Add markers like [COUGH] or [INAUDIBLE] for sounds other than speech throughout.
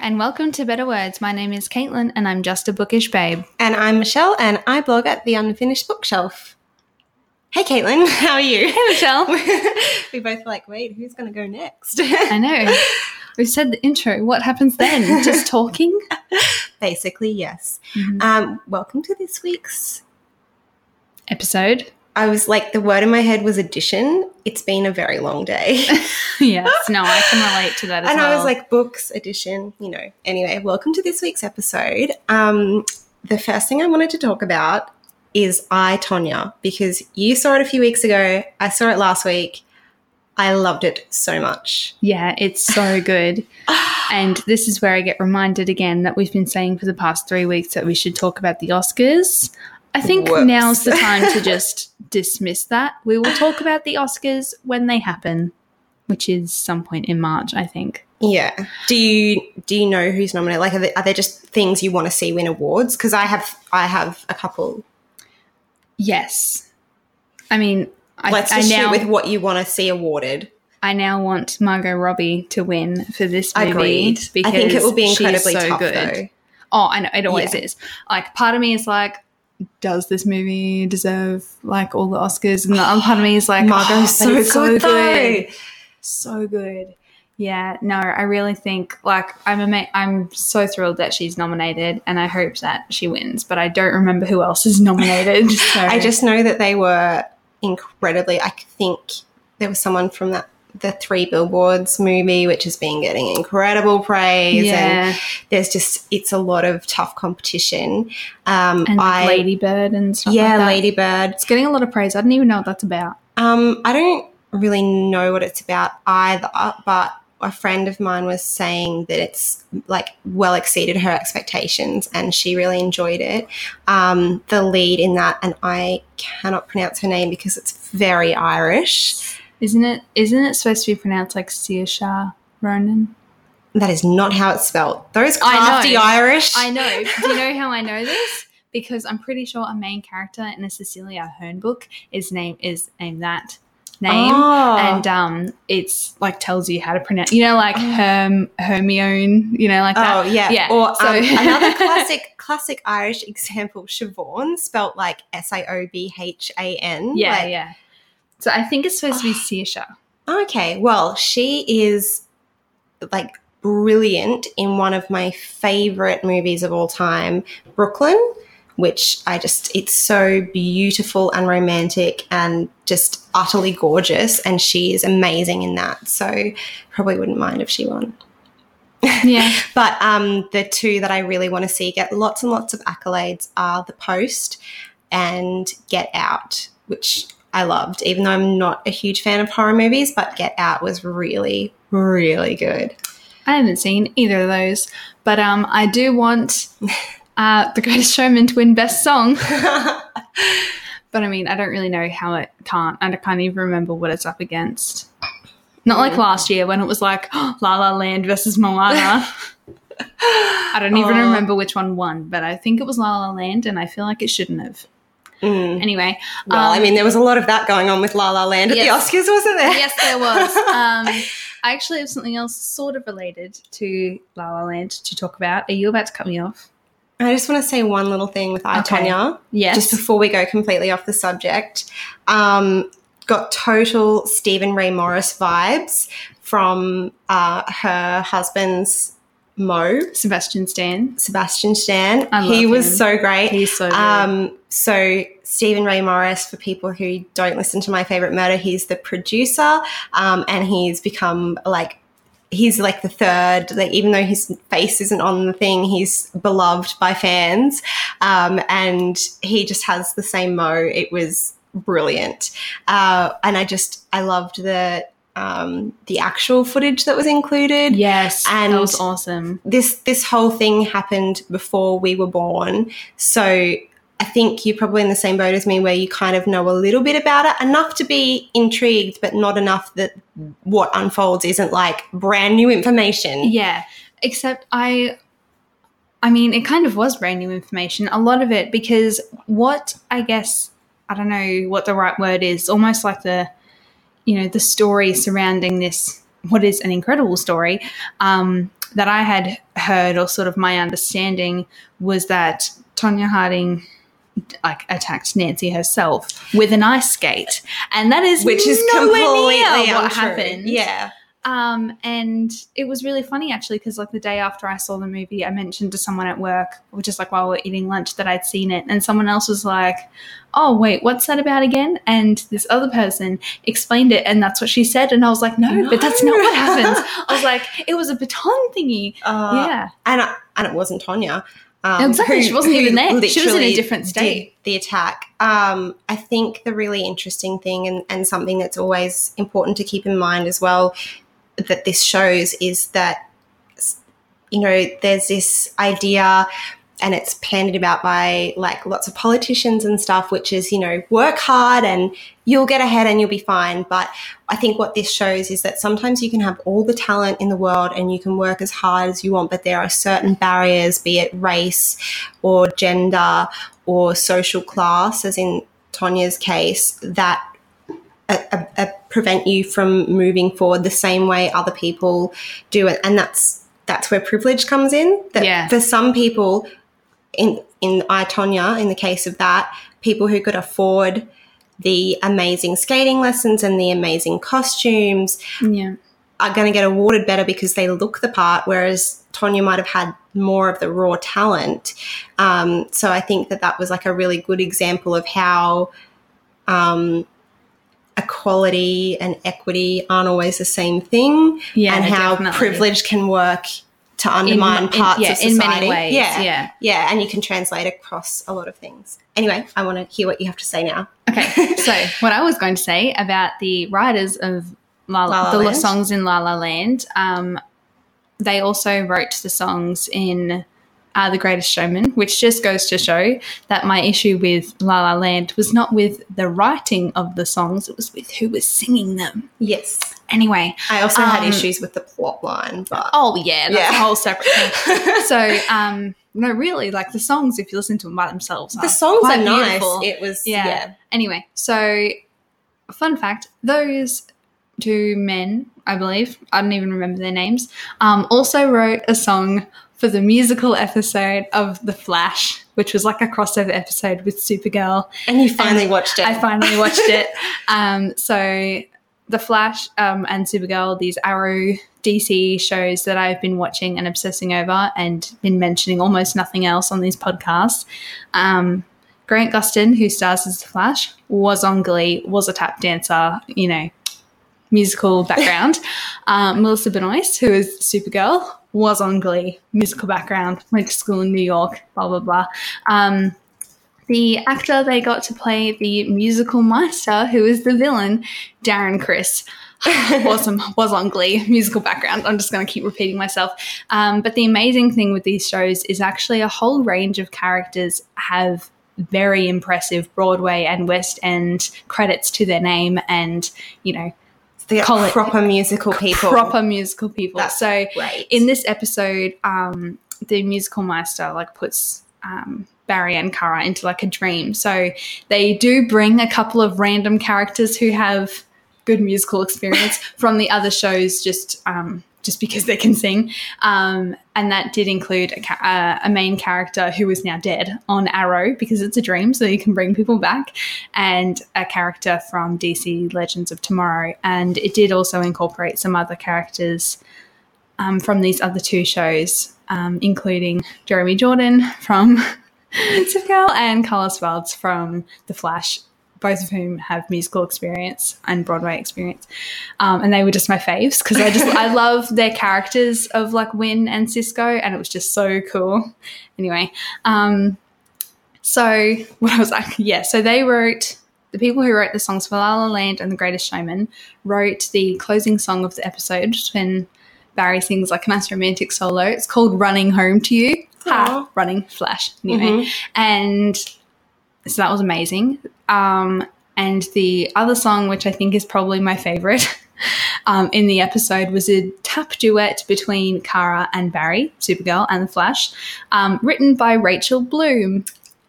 and welcome to Better Words. My name is Caitlin, and I'm just a bookish babe. And I'm Michelle, and I blog at the Unfinished Bookshelf. Hey, Caitlin, [LAUGHS] how are you? Hey, Michelle. [LAUGHS] we both like, wait, who's going to go next? I know. [LAUGHS] We said the intro. What happens then? Just talking? Basically, yes. Mhm. Um, welcome to this week's. Episode. I was like, the word in my head was edition. It's been a very long day. [LAUGHS] [LAUGHS] yes. No, I can relate to that as and well. I was like, books, edition, you know. Anyway, welcome to this week's episode. Um, the first thing I wanted to talk about is I, Tonya, because you saw it a few weeks ago. I saw it last week. I loved it so much. yeah, it's so [LAUGHS] good. and this is where I get reminded again that we've been saying for the past three weeks that we should talk about the Oscars. I think Whoops. now's the time to [LAUGHS] just dismiss that. We will talk about the Oscars when they happen, which is some point in March, I think. Yeah. Do you do you know who's nominated? Like, are they, are they just things you want to see win awards? Because I have I have a couple. Yes. I mean, I, Let's I just now shoot with what you want to see awarded. I now want Margot Robbie to win for this movie Agreed. because I think it will be incredibly so tough good. though. Oh, I know it always Yeah. is. Like, part of me is like, does this movie deserve like all the Oscars? And the other part of me is like, Margot's [LAUGHS] oh, but so good, good. so good. Yeah, no, I really think like I'm ama- I'm so thrilled that she's nominated, and I hope that she wins. But I don't remember who else is nominated. [LAUGHS] So I just know that they were incredibly. I think there was someone from that the Three Billboards movie, which has been getting incredible praise, yeah, and there's just it's a lot of tough competition. Um, and I like Lady Bird and stuff. yeah, like that. Lady Bird. It's getting a lot of praise. I don't even know what that's about. Um, I don't really know what it's about either, but a friend of mine was saying that it's like well exceeded her expectations and she really enjoyed it. Um, the lead in that, and I cannot pronounce her name because it's very Irish. Isn't it? Isn't it supposed to be pronounced like Saoirse Ronan? That is not how it's spelled. Those I know. crafty Irish. I know. [LAUGHS] Do you know how I know this? Because I'm pretty sure a main character in a Cecilia Ahern book is name is named that name, Oh. and um, it's like tells you how to pronounce. You know, like Herm Hermione. You know, like that. Oh yeah, Yeah, Or so- um, [LAUGHS] another classic, classic Irish example, Siobhan, spelt like S I O B H A N. yeah, Like, yeah. So I think it's supposed to be Saoirse. Okay, well, she is like brilliant in one of my favorite movies of all time, Brooklyn, which I just, it's so beautiful and romantic and just utterly gorgeous. And she is amazing in that. So probably wouldn't mind if she won. Yeah. [LAUGHS] But um, the two that I really want to see get lots and lots of accolades are The Post and Get Out, which I loved, even though I'm not a huge fan of horror movies, but Get Out was really, really good. I haven't seen either of those, but um, I do want [LAUGHS] uh, The Greatest Showman to win Best Song. But I mean, I don't really know how it can't, and I can't even remember what it's up against. Not like last year when it was like [GASPS] La La Land versus Moana. [LAUGHS] I don't even Aw. remember which one won, but I think it was La La Land, and I feel like it shouldn't have. Mm. Anyway, Well, I um, mean, there was a lot of that going on with La La Land at Yes. the Oscars, wasn't there? yes, there was. [LAUGHS] Um, I actually have something else sort of related to La La Land to talk about. Are you about to cut me off? I just want to say one little thing with I, Okay. Tonya. Yes. just before we go completely off the subject, um, got total Steven Ray Morris vibes from uh, her husband's Mo, Sebastian Stan. Sebastian Stan. I he love was him. so great. He's so good. Um, so Steven Ray Morris, for people who don't listen to My Favorite Murder, he's the producer, um, and he's become like he's like the third. Like even though his face isn't on the thing, he's beloved by fans, um, and he just has the same mo. It was brilliant, uh, and I just I loved the um, the actual footage that was included. Yes, and- that was awesome. this this whole thing happened before we were born. So i think you're probably in the same boat as me where you kind of know a little bit about it enough to be intrigued but not enough that what unfolds isn't like brand new information. Yeah, except I I mean, it kind of was brand new information, a lot of it because what I guess I don't know what the right word is, almost like the you know, the story surrounding this what is an incredible story um that I had heard, or sort of my understanding, was that Tonya Harding like attacked Nancy herself with an ice skate, and that is Which is completely what untrue. happened. Yeah. Um, and it was really funny actually because like the day after I saw the movie, I mentioned to someone at work, or just like while we are eating lunch, that I'd seen it, and someone else was like, "Oh wait, what's that about again?" And this other person explained it, and that's what she said, and I was like, "No, but that's not what happens." [LAUGHS] I was like, "It was a baton thingy." Uh, yeah, and I, and it wasn't Tonya. Um, Exactly, she wasn't even there. She was in a different state. The attack. Um, I think the really interesting thing, and, and something that's always important to keep in mind as well, that this shows is that you know there's this idea. And it's pandied about by like lots of politicians and stuff, which is, you know, work hard and you'll get ahead and you'll be fine. But I think what this shows is that sometimes you can have all the talent in the world and you can work as hard as you want, but there are certain barriers, be it race or gender or social class, as in Tonya's case, that uh, uh, uh, prevent you from moving forward the same way other people do it. And that's that's where privilege comes in. That Yeah. for some people, in in I Tonya, in the case of that, people who could afford the amazing skating lessons and the amazing costumes yeah, are going to get awarded better because they look the part, whereas Tonya might have had more of the raw talent. Um, so I think that that was like a really good example of how um, equality and equity aren't always the same thing, yeah, and no, how definitely. privilege can work to undermine in- parts yeah, of in society. many ways. yeah, yeah. yeah, and you can translate across a lot of things. Anyway, I want to hear what you have to say now. Okay, [LAUGHS] so what I was going to say about the writers of La La, La the songs in La La Land, um, they also wrote the songs in uh, The Greatest Showman, which just goes to show that my issue with La La Land was not with the writing of the songs, it was with who was singing them. Yes, Anyway, I also had Um, issues with the plot line, but oh yeah, that's Yeah. a whole separate thing. [LAUGHS] so, um, no, really, like the songs, if you listen to them by themselves, the songs are nice. beautiful. It was Yeah. yeah. Anyway, so fun fact: those two men, I believe, I don't even remember their names, um, also wrote a song for the musical episode of The Flash, which was like a crossover episode with Supergirl. And you finally watched it. I finally watched it. [LAUGHS] Um, so The Flash um, and Supergirl, these Arrow DC shows that I've been watching and obsessing over and been mentioning almost nothing else on these podcasts. Um, Grant Gustin, who stars as The Flash, was on Glee, was a tap dancer, you know, musical background. um, [LAUGHS] Melissa Benoist, who is Supergirl, was on Glee, musical background, went to school in New York, blah, blah, blah. Um, the actor they got to play the musical master, who is the villain, Darren Criss. awesome [LAUGHS] was on glee musical background i'm just going to keep repeating myself um, but the amazing thing with these shows is actually a whole range of characters have very impressive broadway and west end credits to their name and you know the call it proper musical people. proper musical people That's so great. in this episode, um, the musical master like puts um, Barry and Kara into like a dream. So they do bring a couple of random characters who have good musical experience [LAUGHS] from the other shows, just um, just because they can sing. Um, and that did include a, ca- uh, a main character who is now dead on Arrow because it's a dream, so you can bring people back, and a character from DC Legends of Tomorrow. And it did also incorporate some other characters um, from these other two shows, um, including Jeremy Jordan from [LAUGHS] Supergirl and Carlos Valdes from The Flash, both of whom have musical experience and Broadway experience. Um, and they were just my faves because I just I [LAUGHS] love their characters of like Winn and Cisco, and it was just so cool. Anyway, um, so what I was like, yeah, so they wrote the people who wrote the songs for La La Land and The Greatest Showman wrote the closing song of the episode when Barry sings like a nice romantic solo. It's called Running Home to You. Ha, running flash. Anyway. And so that was amazing. Um, and the other song, which I think is probably my favorite [LAUGHS] um, in the episode, was a tap duet between Kara and Barry, Supergirl, and The Flash, um, written by Rachel Bloom.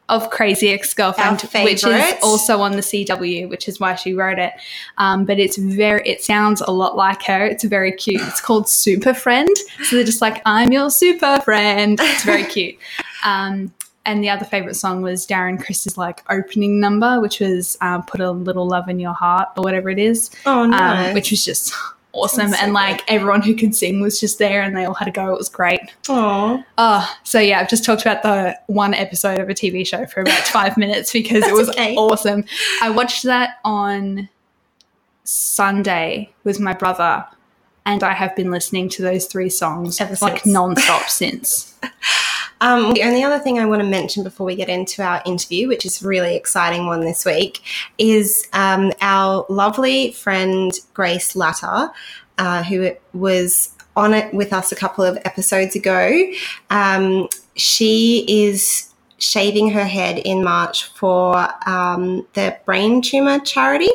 of Crazy Ex Girlfriend, which is also on the CW, which is why she wrote it. Um, but it's very, it sounds a lot like her. It's very cute. It's called Super Friend. So they're just like, I'm your super friend. It's very [LAUGHS] cute. Um, and the other favorite song was Darren Criss's like opening number, which was um, "Put a Little Love in Your Heart" or whatever it is, Oh, nice. um, which was just [LAUGHS] awesome. So and like everyone who could sing was just there, and they all had a go. It was great. Aw. Oh, so yeah, I've just talked about the one episode of a TV show for about [LAUGHS] five minutes because it was okay. awesome. I watched that on Sunday with my brother, and I have been listening to those three songs Ever like since. nonstop since. [LAUGHS] Um, the only other thing I want to mention before we get into our interview, which is a really exciting one this week, is um, our lovely friend Grace Latter, uh, who was on it with us a couple of episodes ago. Um, she is shaving her head in March for um, the brain tumor charity.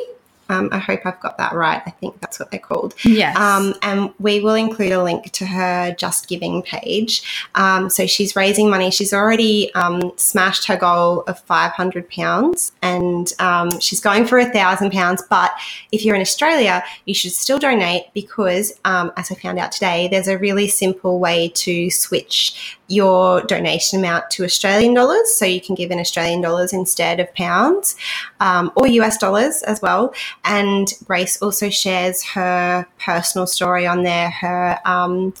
Um, I hope I've got that right. I think that's what they're called. Yes. Um, and we will include a link to her Just Giving page. Um, so she's raising money. She's already um, smashed her goal of £500 and um, she's going for a £1,000. But if you're in Australia, you should still donate because, um, as I found out today, there's a really simple way to switch your donation amount to Australian dollars. So you can give in Australian dollars instead of pounds um, or US dollars as well. And Grace also shares her personal story on there, her um,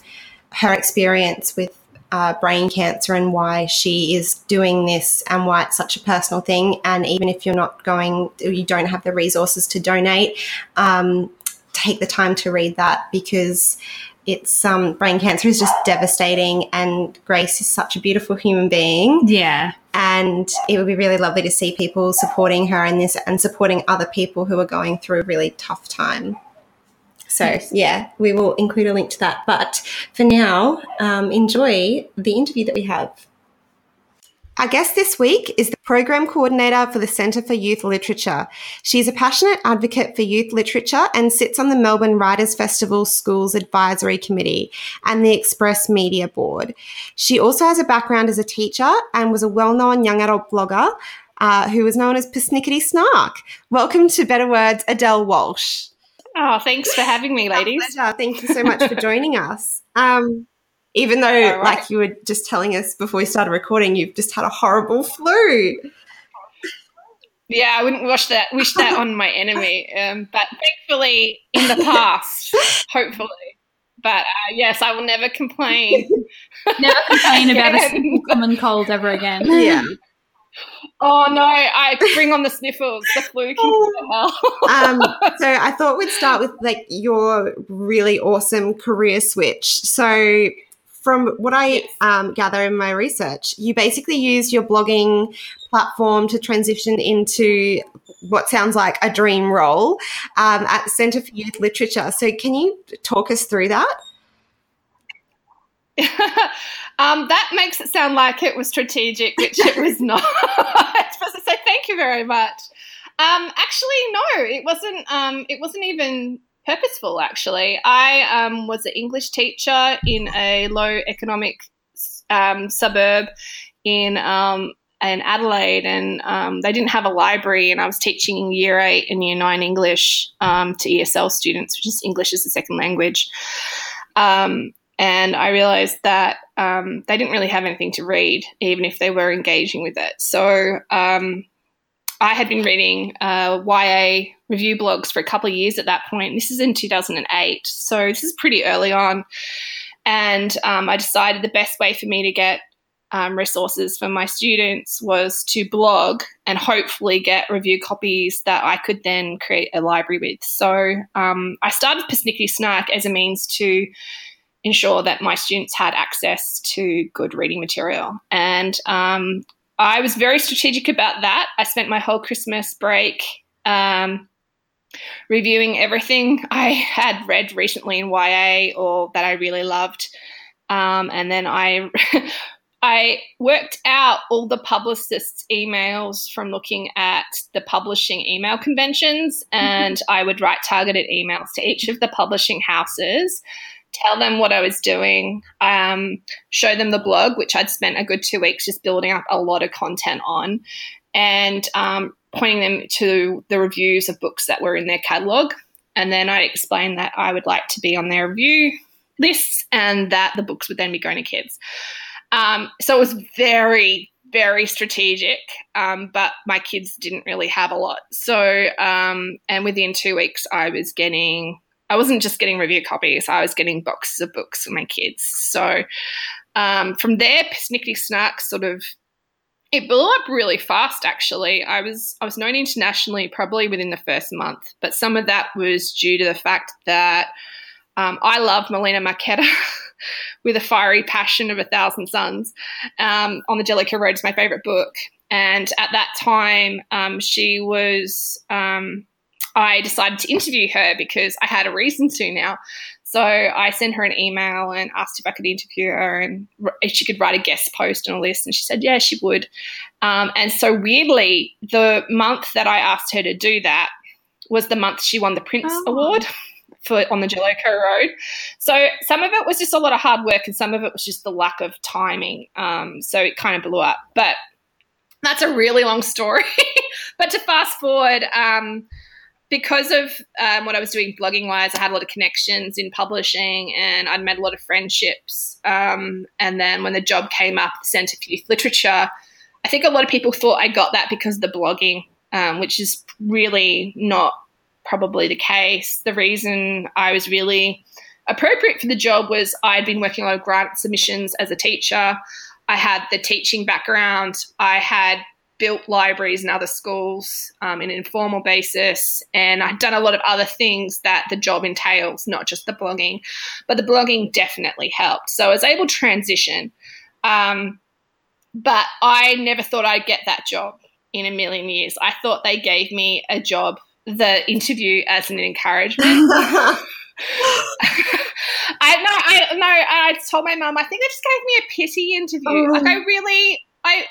her experience with uh, brain cancer and why she is doing this and why it's such a personal thing. And even if you're not going, you don't have the resources to donate, um, take the time to read that because it's um, brain cancer is just devastating. And Grace is such a beautiful human being yeah. and it would be really lovely to see people supporting her in this and supporting other people who are going through a really tough time. So, yeah, we will include a link to that. But for now, um, enjoy the interview that we have. Our guest this week is the program coordinator for the Centre for Youth Literature. She's a passionate advocate for youth literature and sits on the Melbourne Writers Festival Schools Advisory Committee and the Express Media Board. She also has a background as a teacher and was a well known young adult blogger uh, who was known as Persnickety Snark. Welcome to Better Words, Adele Walsh. Oh, thanks for having me, ladies. Thank you so much for joining [LAUGHS] us. Um, even though, All right. like you were just telling us before we started recording, you've just had a horrible flu. Yeah, I wouldn't wish that wish that on my enemy. Um, but thankfully, in the past, hopefully. But uh, yes, I will never complain. [LAUGHS] Never complain about a common cold ever again. Yeah. Oh no, I bring on the sniffles. The flu can go to [LAUGHS] hell. Um, [LAUGHS] so I thought we'd start with like your really awesome career switch. So from what I um, gather in my research, you basically used your blogging platform to transition into what sounds like a dream role um, at the Centre for Youth Literature. So can you talk us through that? [LAUGHS] um, that makes it sound like it was strategic, which it was [LAUGHS] not. I was supposed to say thank you very much. Um, actually, no, it wasn't. Um, it wasn't even purposeful. Actually, I um, was an English teacher in a low economic um, suburb in um, in Adelaide, and um, they didn't have a library. And I was teaching Year Eight and Year Nine English um, to ESL students, which is English as a second language. Um, and I realized that they didn't really have anything to read, even if they were engaging with it. So I had been reading uh, YA review blogs for a couple of years at that point. This is in 2008, so this is pretty early on. And um, I decided the best way for me to get um, resources for my students was to blog and hopefully get review copies that I could then create a library with. So um, I started Persnickety Snark as a means to ensure that my students had access to good reading material. And um, I was very strategic about that. I spent my whole Christmas break um, reviewing everything I had read recently in YA or that I really loved. Um, and then I. [LAUGHS] I worked out all the publicists' emails from looking at the publishing email conventions, and I would write targeted emails to each of the publishing houses tell them what I was doing, um, show them the blog, which I'd spent a good two weeks just building up a lot of content on, and um, pointing them to the reviews of books that were in their catalogue. And then I explained that I would like to be on their review lists and that the books would then be going to kids. Um, so it was very, very strategic, um, but my kids didn't really have a lot. So, um, and within two weeks, I was getting, I wasn't just getting review copies, I was getting boxes of books for my kids. So, um, from there, Snickety Snack sort of it blew up really fast actually. I was i was known internationally probably within the first month but some of that was due to the fact that um, i love melina marchetta [LAUGHS] with a fiery passion of a thousand suns. Um, on the jellicoe road is my favorite book. And at that time um, she was um, i decided to interview her because i had a reason to now so I sent her an email and asked if I could interview her and if she could write a guest post and a list. And she said, yeah, she would. Um, and so weirdly, the month that I asked her to do that was the month she won the Printz oh. Award for on the Jellicoe Road. So some of it was just a lot of hard work, and some of it was just the lack of timing. Um, so it kind of blew up. But that's a really long story. [LAUGHS] but to fast forward. Um, because of um, what I was doing blogging wise, I had a lot of connections in publishing and I'd made a lot of friendships. Um, and then when the job came up, the Centre for Youth Literature, I think a lot of people thought I got that because of the blogging, um, which is really not probably the case. The reason I was really appropriate for the job was I'd been working on grant submissions as a teacher. I had the teaching background. I had built libraries in other schools um, in an informal basis, and I'd done a lot of other things that the job entails, not just the blogging, but the blogging definitely helped. So I was able to transition, um, but I never thought I'd get that job in a million years. I thought they gave me a job, the interview, as an encouragement. [LAUGHS] [LAUGHS] I no, I no. I told my mum. I think they just gave me a pity interview. Oh. Like I really, I,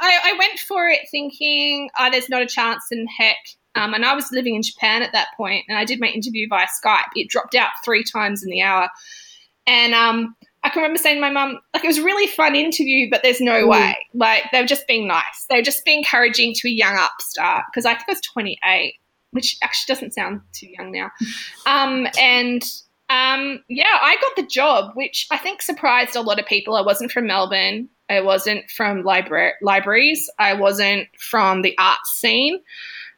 I, I went for it thinking, oh, there's not a chance in heck. Um, and I was living in Japan at that point, and I did my interview via Skype. It dropped out three times in the hour. And um, I can remember saying to my mum, like, it was a really fun interview, but there's no mm. way. Like, they were just being nice. They were just being encouraging to a young upstart, because I think I was 28, which actually doesn't sound too young now. [LAUGHS] Um, and um, yeah, I got the job, which I think surprised a lot of people. I wasn't from Melbourne. I wasn't from libra- libraries. I wasn't from the art scene.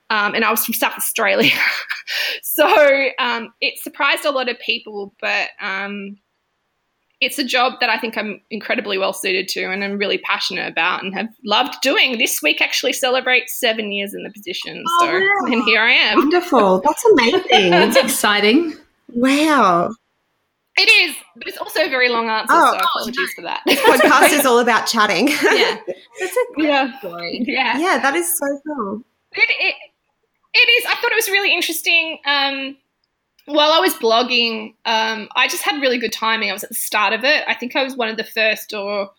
Um, and I was from South Australia. [LAUGHS] so um, it surprised a lot of people, but um, it's a job that I think I'm incredibly well suited to and I'm really passionate about and have loved doing. This week actually celebrates seven years in the position. Oh, so, wow. and here I am. Wonderful. That's amazing. [LAUGHS] That's exciting. Wow. It is, but it's also a very long answer, oh, so apologies oh, for that. This podcast is all about chatting. [LAUGHS] yeah. [LAUGHS] That's a great yeah. story. Yeah. Yeah, that is so cool. It, it, it is. I thought it was really interesting. Um, while I was blogging, um, I just had really good timing. I was at the start of it. I think I was one of the first or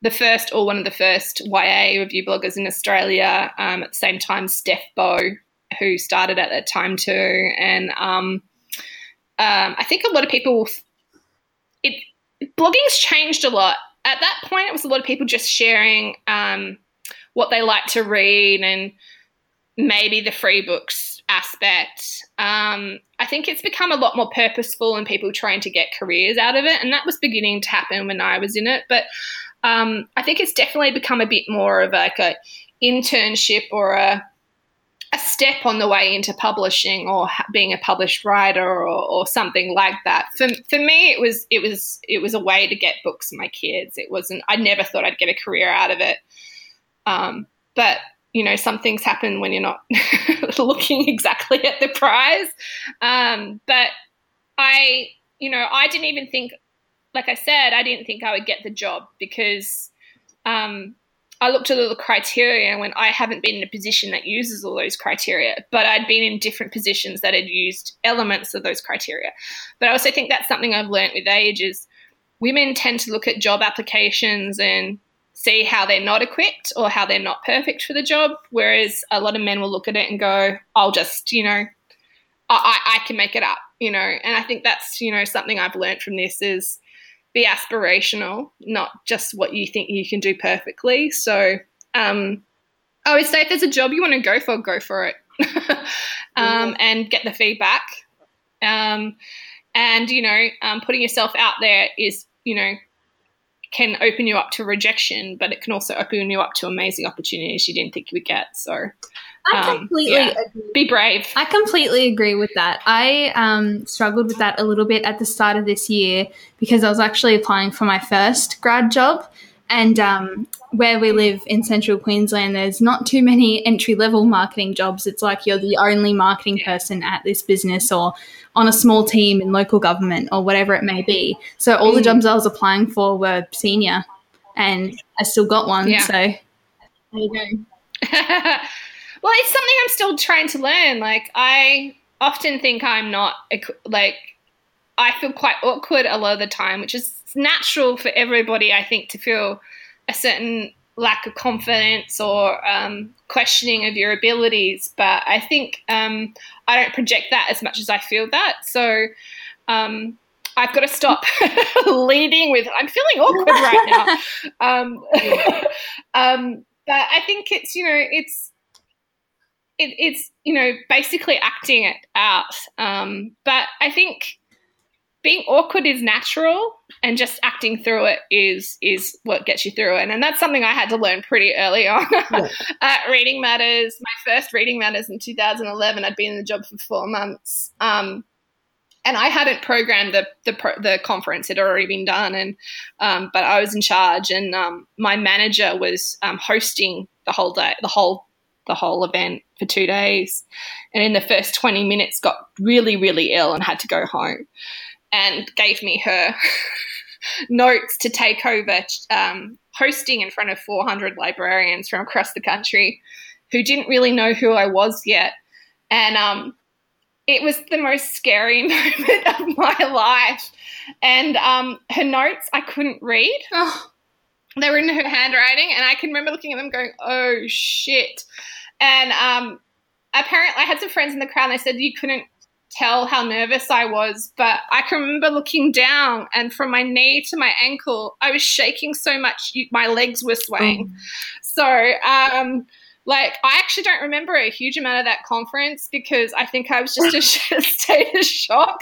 the first or one of the first YA review bloggers in Australia. Um, at the same time, Steph Bowe, who started at that time too. And um, um, I think a lot of people, it blogging's changed a lot. At that point, it was a lot of people just sharing um, what they like to read and maybe the free books aspect. Um, I think it's become a lot more purposeful and people trying to get careers out of it, and that was beginning to happen when I was in it. But um, I think it's definitely become a bit more of like a internship or a a step on the way into publishing or being a published writer or, or, something like that. For, for me, it was it was it was a way to get books for my kids. It wasn't. I never thought I'd get a career out of it. Um, but you know, some things happen when you're not [LAUGHS] looking exactly at the prize. Um, but I, you know, I didn't even think, like I said, I didn't think I would get the job because um, I looked at all the criteria and when I haven't been in a position that uses all those criteria, but I'd been in different positions that had used elements of those criteria. But I also think that's something I've learned with age is women tend to look at job applications and see how they're not equipped or how they're not perfect for the job, whereas a lot of men will look at it and go, I'll just, you know, I, I can make it up. you know, and I think that's, you know, something I've learned from this is be aspirational, not just what you think you can do perfectly. So, um, I would say if there's a job you want to go for, go for it, [LAUGHS] um, and get the feedback. Um, and you know, um, putting yourself out there is, you know, can open you up to rejection, but it can also open you up to amazing opportunities you didn't think you would get. So, I um, completely yeah. agree. be brave. I completely agree with that. I um, struggled with that a little bit at the start of this year because I was actually applying for my first grad job. And um, where we live in central Queensland, there's not too many entry level marketing jobs. It's like you're the only marketing person at this business or on a small team in local government or whatever it may be. So all the jobs I was applying for were senior, and I still got one. Yeah. So [LAUGHS] there you go. [LAUGHS] well, it's something I'm still trying to learn. Like, I often think I'm not, like, I feel quite awkward a lot of the time, which is natural for everybody, I think, to feel a certain lack of confidence or um, questioning of your abilities. But I think um, I don't project that as much as I feel that. So, um, I've got to stop [LAUGHS] leading with I'm feeling awkward right now. [LAUGHS] Um, [LAUGHS] um, but I think it's you know it's it, it's you know basically acting it out. Um, but I think being awkward is natural, and just acting through it is is what gets you through it. And that's something I had to learn pretty early on [LAUGHS] at Reading Matters. My first Reading Matters in 2011. I'd been in the job for four months. Um, and I hadn't programmed the the, the conference; it had already been done, and um, but I was in charge, and um, my manager was um, hosting the whole day, the whole the whole event for two days, and in the first twenty minutes, got really really ill and had to go home, and gave me her [LAUGHS] notes to take over um, hosting in front of four hundred librarians from across the country, who didn't really know who I was yet, and um, it was the most scary [LAUGHS] moment of my life. And um, her notes I couldn't read. Oh, They were in her handwriting, and I can remember looking at them going, oh shit. And um, apparently, I had some friends in the crowd, and they said you couldn't tell how nervous I was, but I can remember looking down, and from my knee to my ankle, I was shaking so much, my legs were swaying. So, um, like, I actually don't remember a huge amount of that conference because I think I was just in a [LAUGHS] state of shock.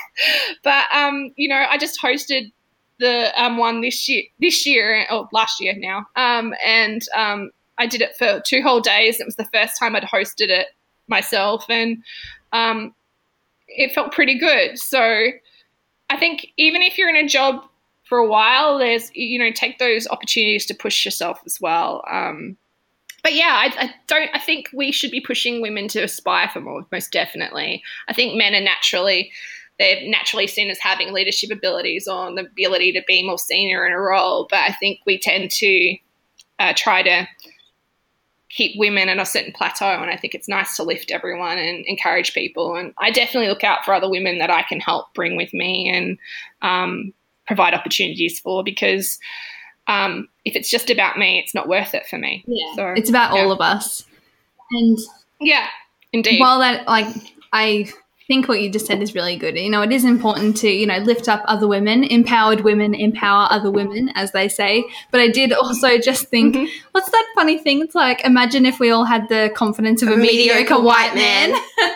But, um, you know, I just hosted the um, one this year, this year or last year now, um, and um, I did it for two whole days. It was the first time I'd hosted it myself, and um, it felt pretty good. So I think even if you're in a job for a while, there's you know take those opportunities to push yourself as well. Um, but yeah, I, I don't. I think we should be pushing women to aspire for more. Most definitely, I think men are naturally they're naturally seen as having leadership abilities or the ability to be more senior in a role. But I think we tend to uh, try to keep women at a certain plateau. And I think it's nice to lift everyone and encourage people. And I definitely look out for other women that I can help bring with me and um, provide opportunities for because um, if it's just about me, it's not worth it for me. yeah. So, it's about yeah. all of us. And Yeah, indeed. while that, like, I think what you just said is really good. You know, it is important to, you know, lift up other women, empowered women empower other women, as they say. But I did also just think, Mhm. what's that funny thing? It's like, imagine if we all had the confidence of a, A mediocre, mediocre white white man. man. [LAUGHS]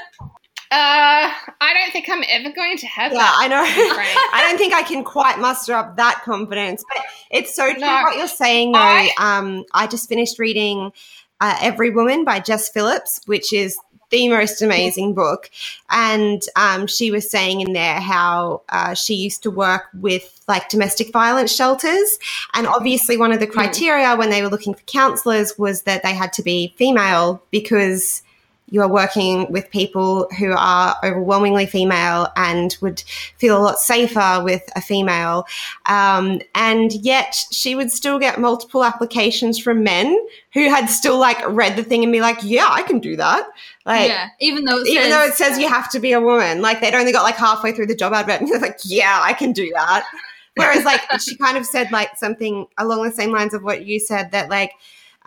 uh, I don't think I'm ever going to have Yeah, that. I know. [LAUGHS] I don't think I can quite muster up that confidence, but it's so true No. what you're saying. Though, I- um, I just finished reading uh, "Every Woman" by Jess Phillips, which is the most amazing book. And um, she was saying in there how uh, she used to work with like domestic violence shelters, and obviously one of the criteria when they were looking for counselors was that they had to be female because you are working with people who are overwhelmingly female and would feel a lot safer with a female. Um, and yet she would still get multiple applications from men who had still like read the thing and be like, yeah, I can do that. Like, yeah, even though it even says, though it says you have to be a woman, like they'd only got like halfway through the job advert and they're like, yeah, I can do that. [LAUGHS] Whereas like she kind of said like something along the same lines of what you said that like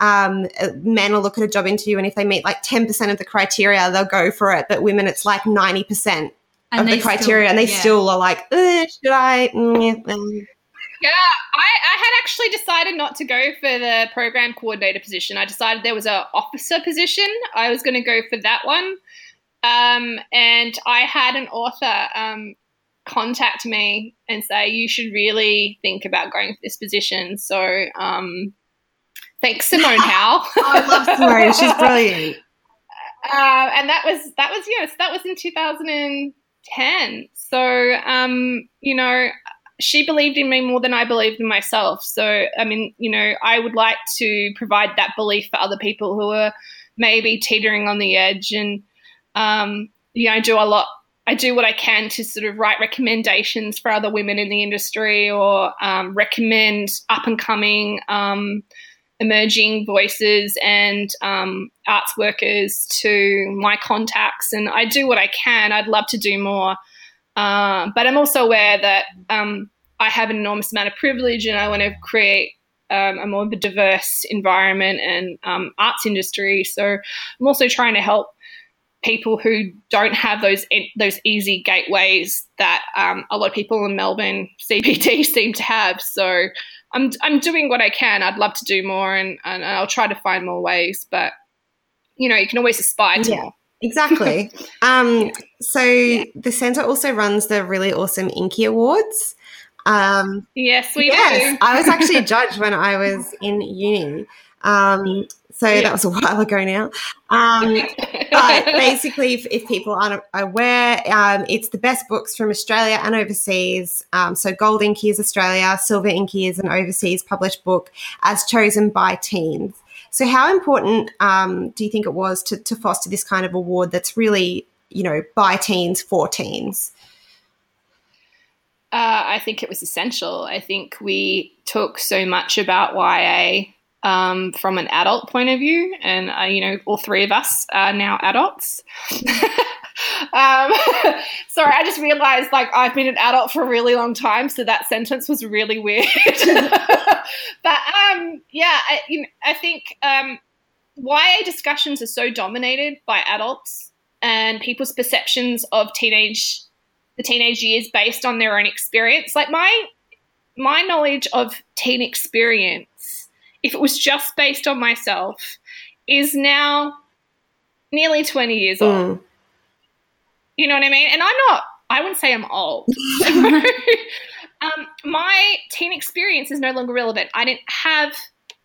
um, uh, men will look at a job interview and if they meet like 10% of the criteria, they'll go for it. But women, it's like 90%. and of the criteria, still, and they yeah. still are like, should I? Mm. Yeah, I, I had actually decided not to go for the program coordinator position. I decided there was a officer position. I was going to go for that one. Um, and I had an author um, contact me and say, you should really think about going for this position. So um, thanks, [LAUGHS] Simmone Howell. oh, I love Simmone. She's brilliant. Uh, and that was, that was, yes, that was in 2010. So, um, you know, she believed in me more than I believed in myself. So, I mean, you know, I would like to provide that belief for other people who are maybe teetering on the edge. And, um, you know, I do a lot. I do what I can to sort of write recommendations for other women in the industry or um, recommend up and coming um, emerging voices and um, arts workers to my contacts. And I do what I can. I'd love to do more. Uh, but I'm also aware that um, I have an enormous amount of privilege and I want to create um, a more diverse environment and um, arts industry. So I'm also trying to help people who don't have those those easy gateways that um, a lot of people in Melbourne CBD [LAUGHS] seem to have. So I'm I'm doing what I can. I'd love to do more, and, and I'll try to find more ways. But you know, you can always aspire to yeah. Exactly. [LAUGHS] Um, so yeah. the centre also runs the really awesome Inky Awards. Um, yes, we yes, do. I was actually [LAUGHS] a judge when I was in uni. Um, so yeah. that was a [LAUGHS] while ago now. Um, but [LAUGHS] basically, if, if, people aren't aware, um, it's the best books from Australia and overseas. Um, so Gold Inky is Australia, Silver Inky is an overseas published book as chosen by teens. So, how important um, do you think it was to, to foster this kind of award that's really, you know, by teens for teens? Uh, I think it was essential. I think we took so much about YA um, from an adult point of view, and uh, you know, all three of us are now adults. [LAUGHS] um, [LAUGHS] sorry, I just realized like I've been an adult for a really long time, so that sentence was really weird. [LAUGHS] but um, yeah, I, you know, I think um, discussions are so dominated by adults and people's perceptions of teenage the teenage years based on their own experience. Like my my knowledge of teen experience, if it was just based on myself, is now nearly 20 years mm. old. You know what I mean? And I'm not, I wouldn't say I'm old. [LAUGHS] [LAUGHS] um, my teen experience is no longer relevant. I didn't have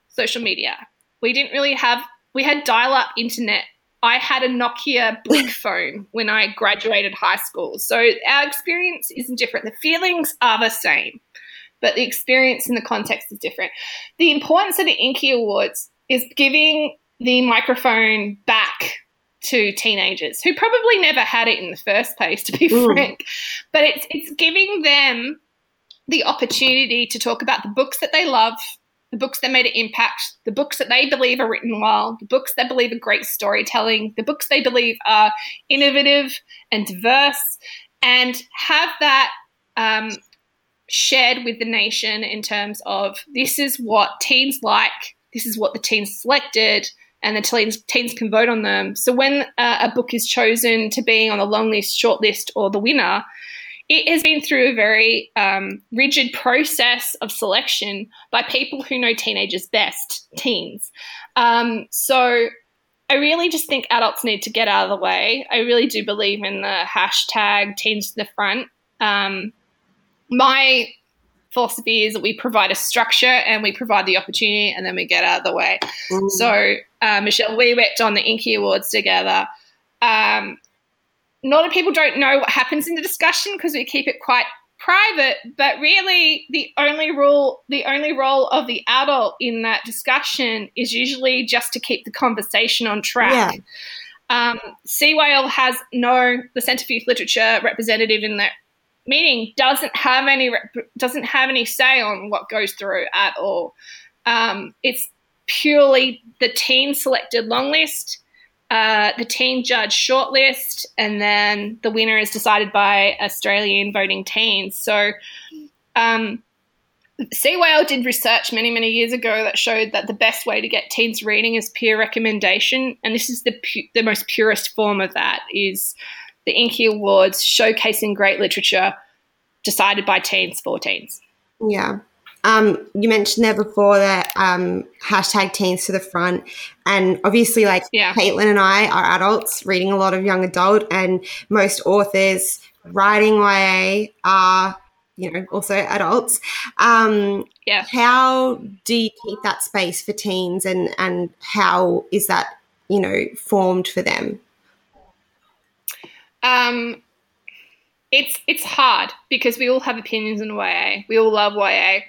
social media. We didn't really have, we had dial up internet I had a Nokia brick [LAUGHS] phone when I graduated high school. So our experience isn't different. The feelings are the same, but the experience and the context is different. The importance of the Inky Awards is giving the microphone back to teenagers who probably never had it in the first place, to be Ooh. frank. But it's it's giving them the opportunity to talk about the books that they love, the books that made an impact, the books that they believe are written well, the books they believe are great storytelling, the books they believe are innovative and diverse, and have that um, shared with the nation in terms of this is what teens like, this is what the teens selected, and the teens, teens can vote on them. So when uh, a book is chosen to be on the long list, short list, or the winner, it has been through a very um, rigid process of selection by people who know teenagers best, teens. Um, so I really just think adults need to get out of the way. I really do believe in the hashtag teens to the front. Um, my philosophy is that we provide a structure and we provide the opportunity and then we get out of the way. Mm. So, uh, Michelle, we worked on the Inky Awards together. Um, a lot of people don't know what happens in the discussion because we keep it quite private but really the only rule the only role of the adult in that discussion is usually just to keep the conversation on track yeah. um, CYL has no the Centre for Youth Literature representative in that meeting doesn't have any doesn't have any say on what goes through at all. Um, it's purely the team selected long list uh, the team judge shortlist, and then the winner is decided by Australian voting teens. So, um, CYL did research many, many years ago that showed that the best way to get teens reading is peer recommendation, and this is the pu- the most purest form of that. Is the Inky Awards showcasing great literature decided by teens for teens. Yeah. Um, you mentioned there before that um, hashtag teens to the front. And obviously, like Yeah. Caitlin and I are adults reading a lot of young adult, and most authors writing YA are, you know, also adults. Um, Yeah. how do you keep that space for teens, and and how is that, you know, formed for them? Um, it's it's hard because we all have opinions in YA. We all love YA,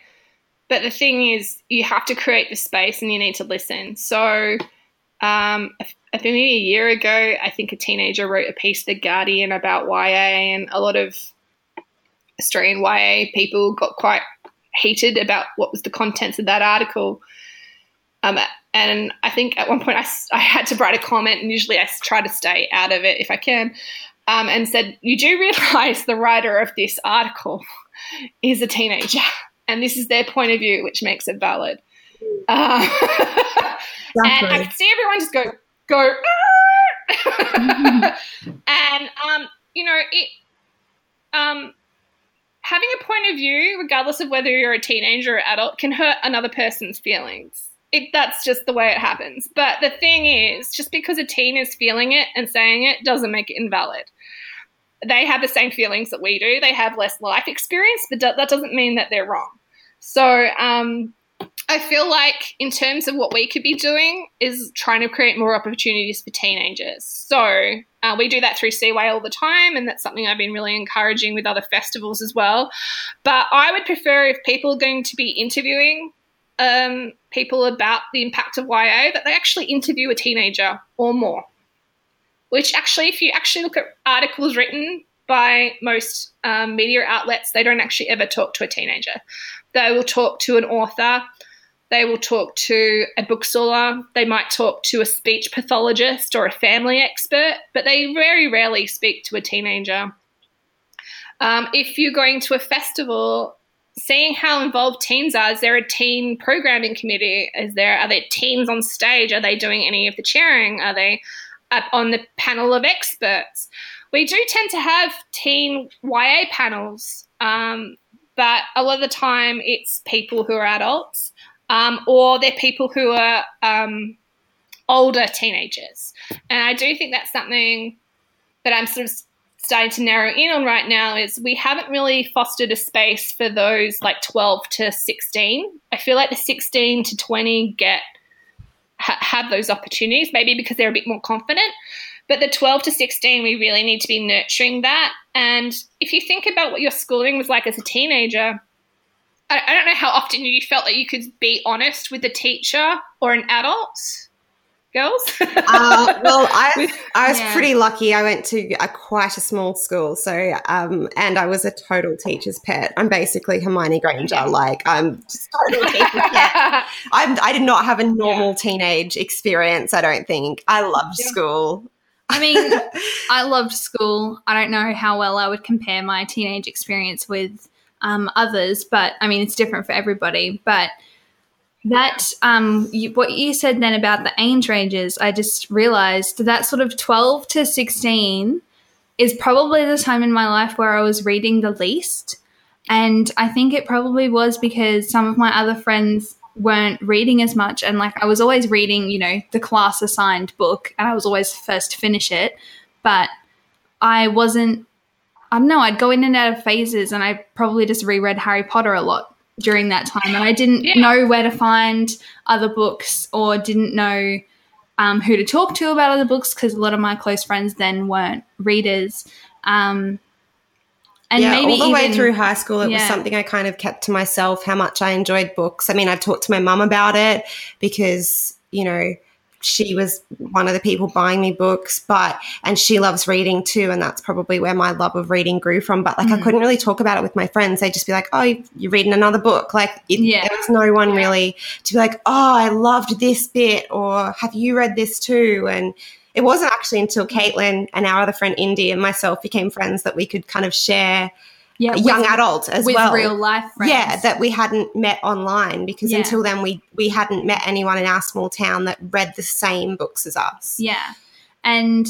but the thing is, you have to create the space and you need to listen. So, um, I think maybe a year ago, I think a teenager wrote a piece to the Guardian about YA, and a lot of Australian YA people got quite heated about what was the contents of that article. Um, and I think at one point I, I had to write a comment, and usually I try to stay out of it if I can, um, and said, You do realize the writer of this article is a teenager, and this is their point of view, which makes it valid. Uh, [LAUGHS] and I could see everyone just go, go, "Ah!" [LAUGHS] [LAUGHS] and um, you know, it um, having a point of view, regardless of whether you're a teenager or adult, can hurt another person's feelings. It, that's just the way it happens. But the thing is, just because a teen is feeling it and saying it doesn't make it invalid. They have the same feelings that we do. They have less life experience, but that doesn't mean that they're wrong. So um, I feel like, in terms of what we could be doing, is trying to create more opportunities for teenagers. So uh, we do that through CYL all the time, and that's something I've been really encouraging with other festivals as well. But I would prefer if people are going to be interviewing um, people about the impact of YA that they actually interview a teenager or more. Which actually, if you actually look at articles written by most um, media outlets, they don't actually ever talk to a teenager. They will talk to an author, they will talk to a bookseller, they might talk to a speech pathologist or a family expert, but they very rarely speak to a teenager. Um, if you're going to a festival, seeing how involved teens are, is there a teen programming committee? Is there are there teens on stage? Are they doing any of the chairing? Are they up on the panel of experts? We do tend to have teen YA panels, um, but a lot of the time it's people who are adults um, or they're people who are um, older teenagers. And I do think that's something that I'm sort of starting to narrow in on right now is we haven't really fostered a space for those like 12 to 16. I feel like the 16 to 20 get ha- have those opportunities maybe because they're a bit more confident. But the 12 to 16, we really need to be nurturing that. And if you think about what your schooling was like as a teenager, I, I don't know how often you felt that you could be honest with a teacher or an adult. Girls? uh, well, [LAUGHS] I, I was Yeah. pretty lucky. I went to a, quite a small school, so um, and I was a total teacher's pet. I'm basically Hermione Granger. Like I'm just total teacher's pet. [LAUGHS] I'm, I did not have a normal teenage experience. I don't think. I loved Yeah. school. I mean, [LAUGHS] I loved school. I don't know how well I would compare my teenage experience with um, others, but I mean, it's different for everybody. But that, um, you, what you said then about the age ranges, I just realized that sort of 12 to 16 is probably the time in my life where I was reading the least. And I think it probably was because some of my other friends weren't reading as much. And like I was always reading, you know, the class assigned book and I was always first to finish it. But I wasn't, I don't know, I'd go in and out of phases and I probably just reread Harry Potter a lot during that time. And I didn't Yeah. know where to find other books or didn't know um, who to talk to about other books because a lot of my close friends then weren't readers. Um, and yeah, maybe all the way even- through high school, it was something I kind of kept to myself. How much I enjoyed books. I mean, I talked to my mum about it because you know she was one of the people buying me books, but and she loves reading too, and that's probably where my love of reading grew from. But like, I Mhm. couldn't really talk about it with my friends. They'd just be like, "Oh, you- you're reading another book." Like, it, Yeah. there was no one really to be like, "Oh, I loved this bit," or "Have you read this too?" And it wasn't actually until Caitlin and our other friend Indy and myself became friends that we could kind of share yeah, a young with, adult as well with well. real life friends. Yeah, that we hadn't met online because Yeah. until then we we hadn't met anyone in our small town that read the same books as us. Yeah. And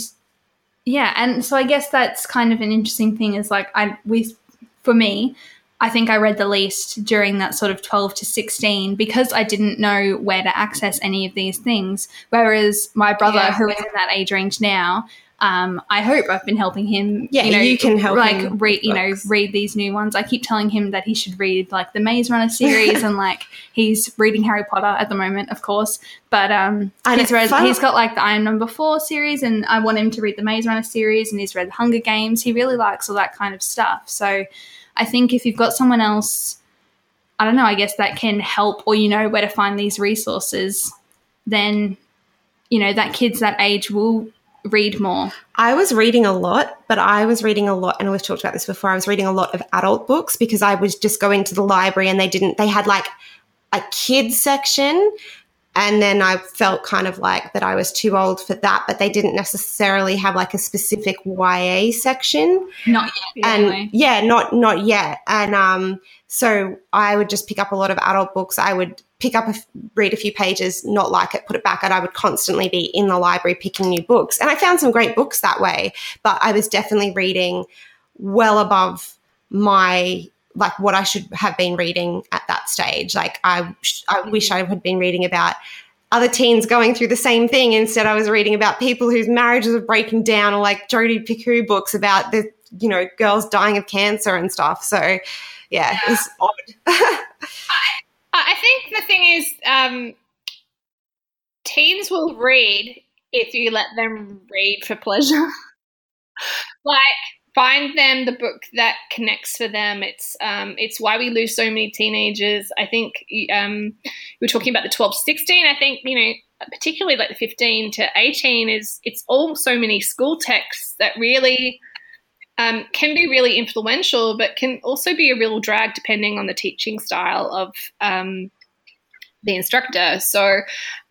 yeah, and so I guess that's kind of an interesting thing. Is like I we for me, I think I read the least during that sort of 12 to 16 because I didn't know where to access any of these things. Whereas my brother, Yeah. who is in that age range now, um, I hope I've been helping him. Yeah, you, know, you can help like him read, you know, read these new ones. I keep telling him that he should read like the Maze Runner series, and like [LAUGHS] he's reading Harry Potter at the moment, of course. But um, And he's read, fun. he's got like the I Am Number Four series, and I want him to read the Maze Runner series, and he's read Hunger Games. He really likes all that kind of stuff. So I think if you've got someone else, I don't know, I guess that can help, or you know where to find these resources, then you know that kids that age will read more. I was reading a lot, but I was reading a lot, and we've talked about this before. I was reading a lot of adult books because I was just going to the library and they didn't, they had like a kids section. And then I felt kind of like that I was too old for that, but they didn't necessarily have like a specific YA section. Not yet, and anyway. yeah not not yet and um so i would just pick up a lot of adult books i would pick up read a few pages not like it put it back and i would constantly be in the library picking new books and i found some great books that way but i was definitely reading well above my like what i should have been reading at that stage like i i wish i had been reading about other teens going through the same thing. Instead, I was reading about people whose marriages are breaking down, or like Jodi Picoult books about the you know girls dying of cancer and stuff. So, yeah, it's odd. [LAUGHS] I I think the thing is, um, teens will read if you let them read for pleasure. [LAUGHS] like, find them the book that connects for them. It's um, it's why we lose so many teenagers. I think um, we were talking about the twelve to sixteen. I think you know. Particularly like the 15 to 18 is it's all so many school texts that really um, can be really influential, but can also be a real drag depending on the teaching style of um, the instructor. So,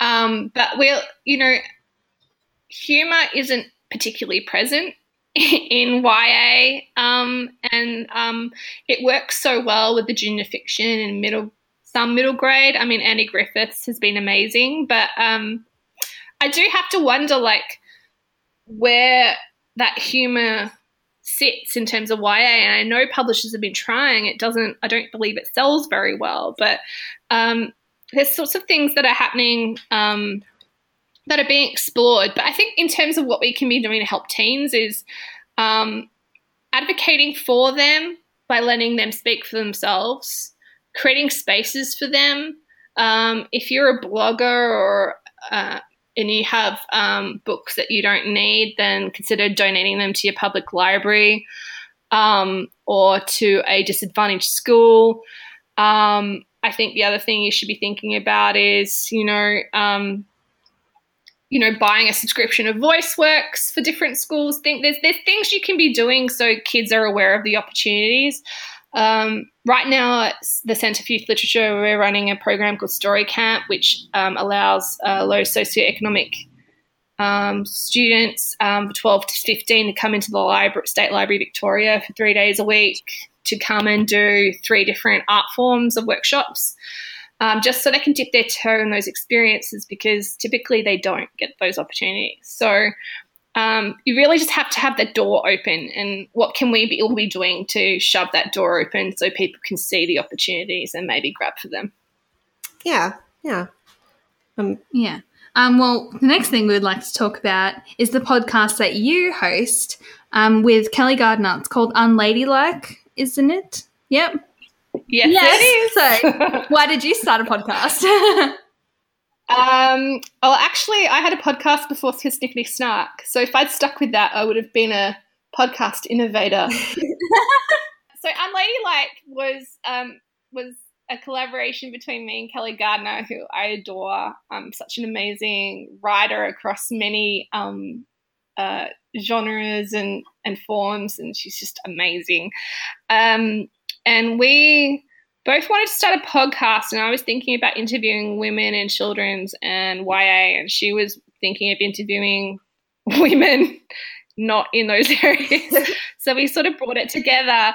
um, but we'll, you know, humor isn't particularly present [LAUGHS] in YA, um, and um, it works so well with the junior fiction and middle, some middle grade. I mean, Andy Griffiths has been amazing, but um, I do have to wonder, like, where that humor sits in terms of YA. And I know publishers have been trying. It doesn't. I don't believe it sells very well, but um, there's sorts of things that are happening um, that are being explored. But I think in terms of what we can be doing to help teens is um, advocating for them by letting them speak for themselves, creating spaces for them. Um, if you're a blogger or uh, and you have um, books that you don't need, then consider donating them to your public library um, or to a disadvantaged school. Um, I think the other thing you should be thinking about is, you know, um, you know, buying a subscription of VoiceWorks for different schools. Think there's there's things you can be doing so kids are aware of the opportunities. Um, right now, at the Centre for Youth Literature, we're running a program called Story Camp, which um, allows uh, low socioeconomic um, students um, 12 to 15 to come into the library, State Library Victoria for three days a week to come and do three different art forms of workshops, um, just so they can dip their toe in those experiences because typically they don't get those opportunities. So um, you really just have to have that door open. And what can we be, all be doing to shove that door open so people can see the opportunities and maybe grab for them? Yeah, yeah. Um, Yeah. Um, well, the next thing we'd like to talk about is the podcast that you host um, with Kelly Gardiner. It's called Unladylike, isn't it? Yep. Yes, it is. So, [LAUGHS] why did you start a podcast? [LAUGHS] Um, well, actually, I had a podcast before Persnickety Snark. So if I'd stuck with that, I would have been a podcast innovator. [LAUGHS] [LAUGHS] so Unladylike was um, was a collaboration between me and Kelly Gardiner, who I adore. Um, such an amazing writer across many um, uh, genres and and forms, and she's just amazing. Um, and we both wanted to start a podcast and I was thinking about interviewing women and children's and YA and she was thinking of interviewing [LAUGHS] women not in those [LAUGHS] areas. so we sort of brought it together.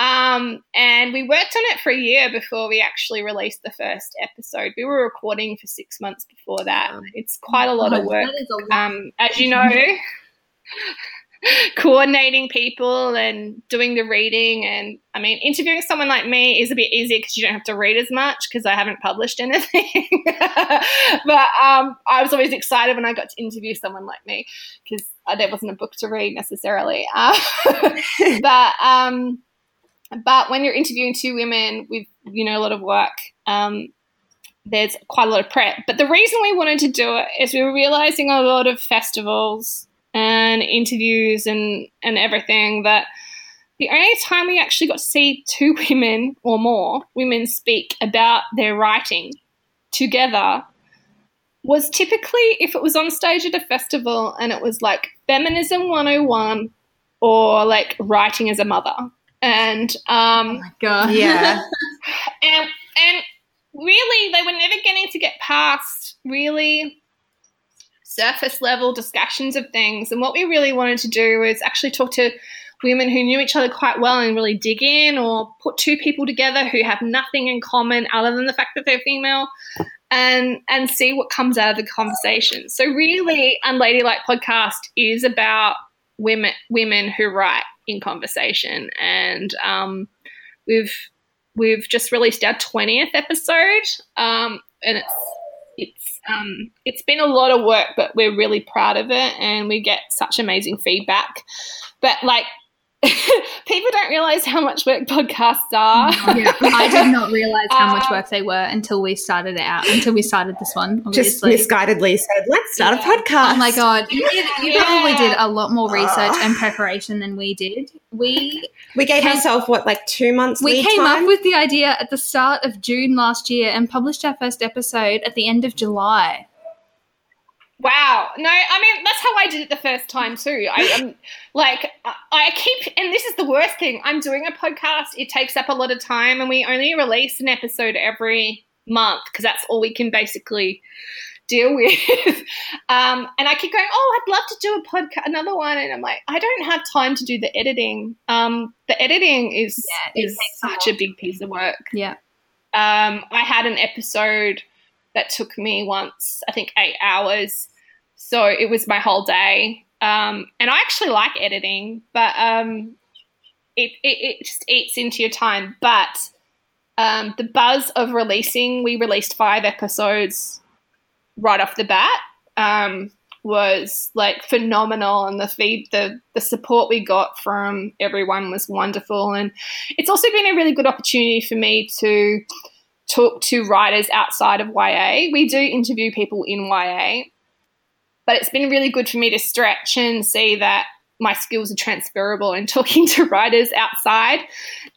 Um, and we worked on it for a year before we actually released the first episode. We were recording for six months before that. It's quite a lot of work. That is a lot. Um, as you know, [LAUGHS] [LAUGHS] coordinating people and doing the reading. And I mean, interviewing someone like me is a bit easier because you don't have to read as much because I haven't published [LAUGHS] anything. [LAUGHS] but um, I was always excited when I got to interview someone like me because there wasn't a book to read necessarily. Uh, but um, but when you're interviewing two women with you know a lot of work, um, there's quite a lot of prep. But the reason we wanted to do it is we were realizing a lot of festivals and interviews and and everything that the only time we actually got to see two [LAUGHS] women or more women speak about their writing together was typically if it was on stage at a festival and it was like feminism 101 or like writing as a mother and um oh my god Yeah. [LAUGHS] and and really they were never getting to get past really surface level discussions of things. And what we really wanted to do was actually talk to women who knew each other quite well and really dig in or put two people together who have nothing in common other than the fact that they're female and and see what comes out of the conversation. So really unladylike podcast is about women women who write in conversation. And um, we've we've just released our 20th episode. Um, and it's it's um, it's been a lot of work but we're really proud of it and we get such amazing feedback. But like [LAUGHS] people don't realize how much work podcasts are [LAUGHS] yeah, I did not realize how much [LAUGHS] Um, work they were until we started it out. Until we started this one, Just misguidedly said, let's start Yeah. a podcast. Oh my god, you, did, you Yeah. probably did a lot more research Ah. and preparation than we did. We We gave Came- ourselves, what, like two months we lead came time? up with the idea at the start of June last year and published our first episode at the end of July. Wow. No, I mean that's how I did it the first time too. I am [LAUGHS] like I- keep and this is the worst thing. I'm doing a podcast. It takes up a lot of time and we only release an episode every month because that's all we can basically deal [LAUGHS] with. um, and I keep going, "Oh, I'd love to do a podcast another one." And I'm like, "I don't have time to do the editing." Um, the editing is Yeah, is such a big piece of work. Yeah. Um, I had an episode that took me once, I think, eight hours. So it was my whole day. Um, and I actually like editing, but um, it, it, it just eats into your time. But um, the buzz of releasing, we released five episodes right off the bat. Um, was like phenomenal and the feed the the support we got from everyone was wonderful and it's also been a really good opportunity for me to talk to writers outside of YA. We do interview people in YA, but it's been really good for me to stretch and see that my skills are transferable in [LAUGHS] talking to writers outside.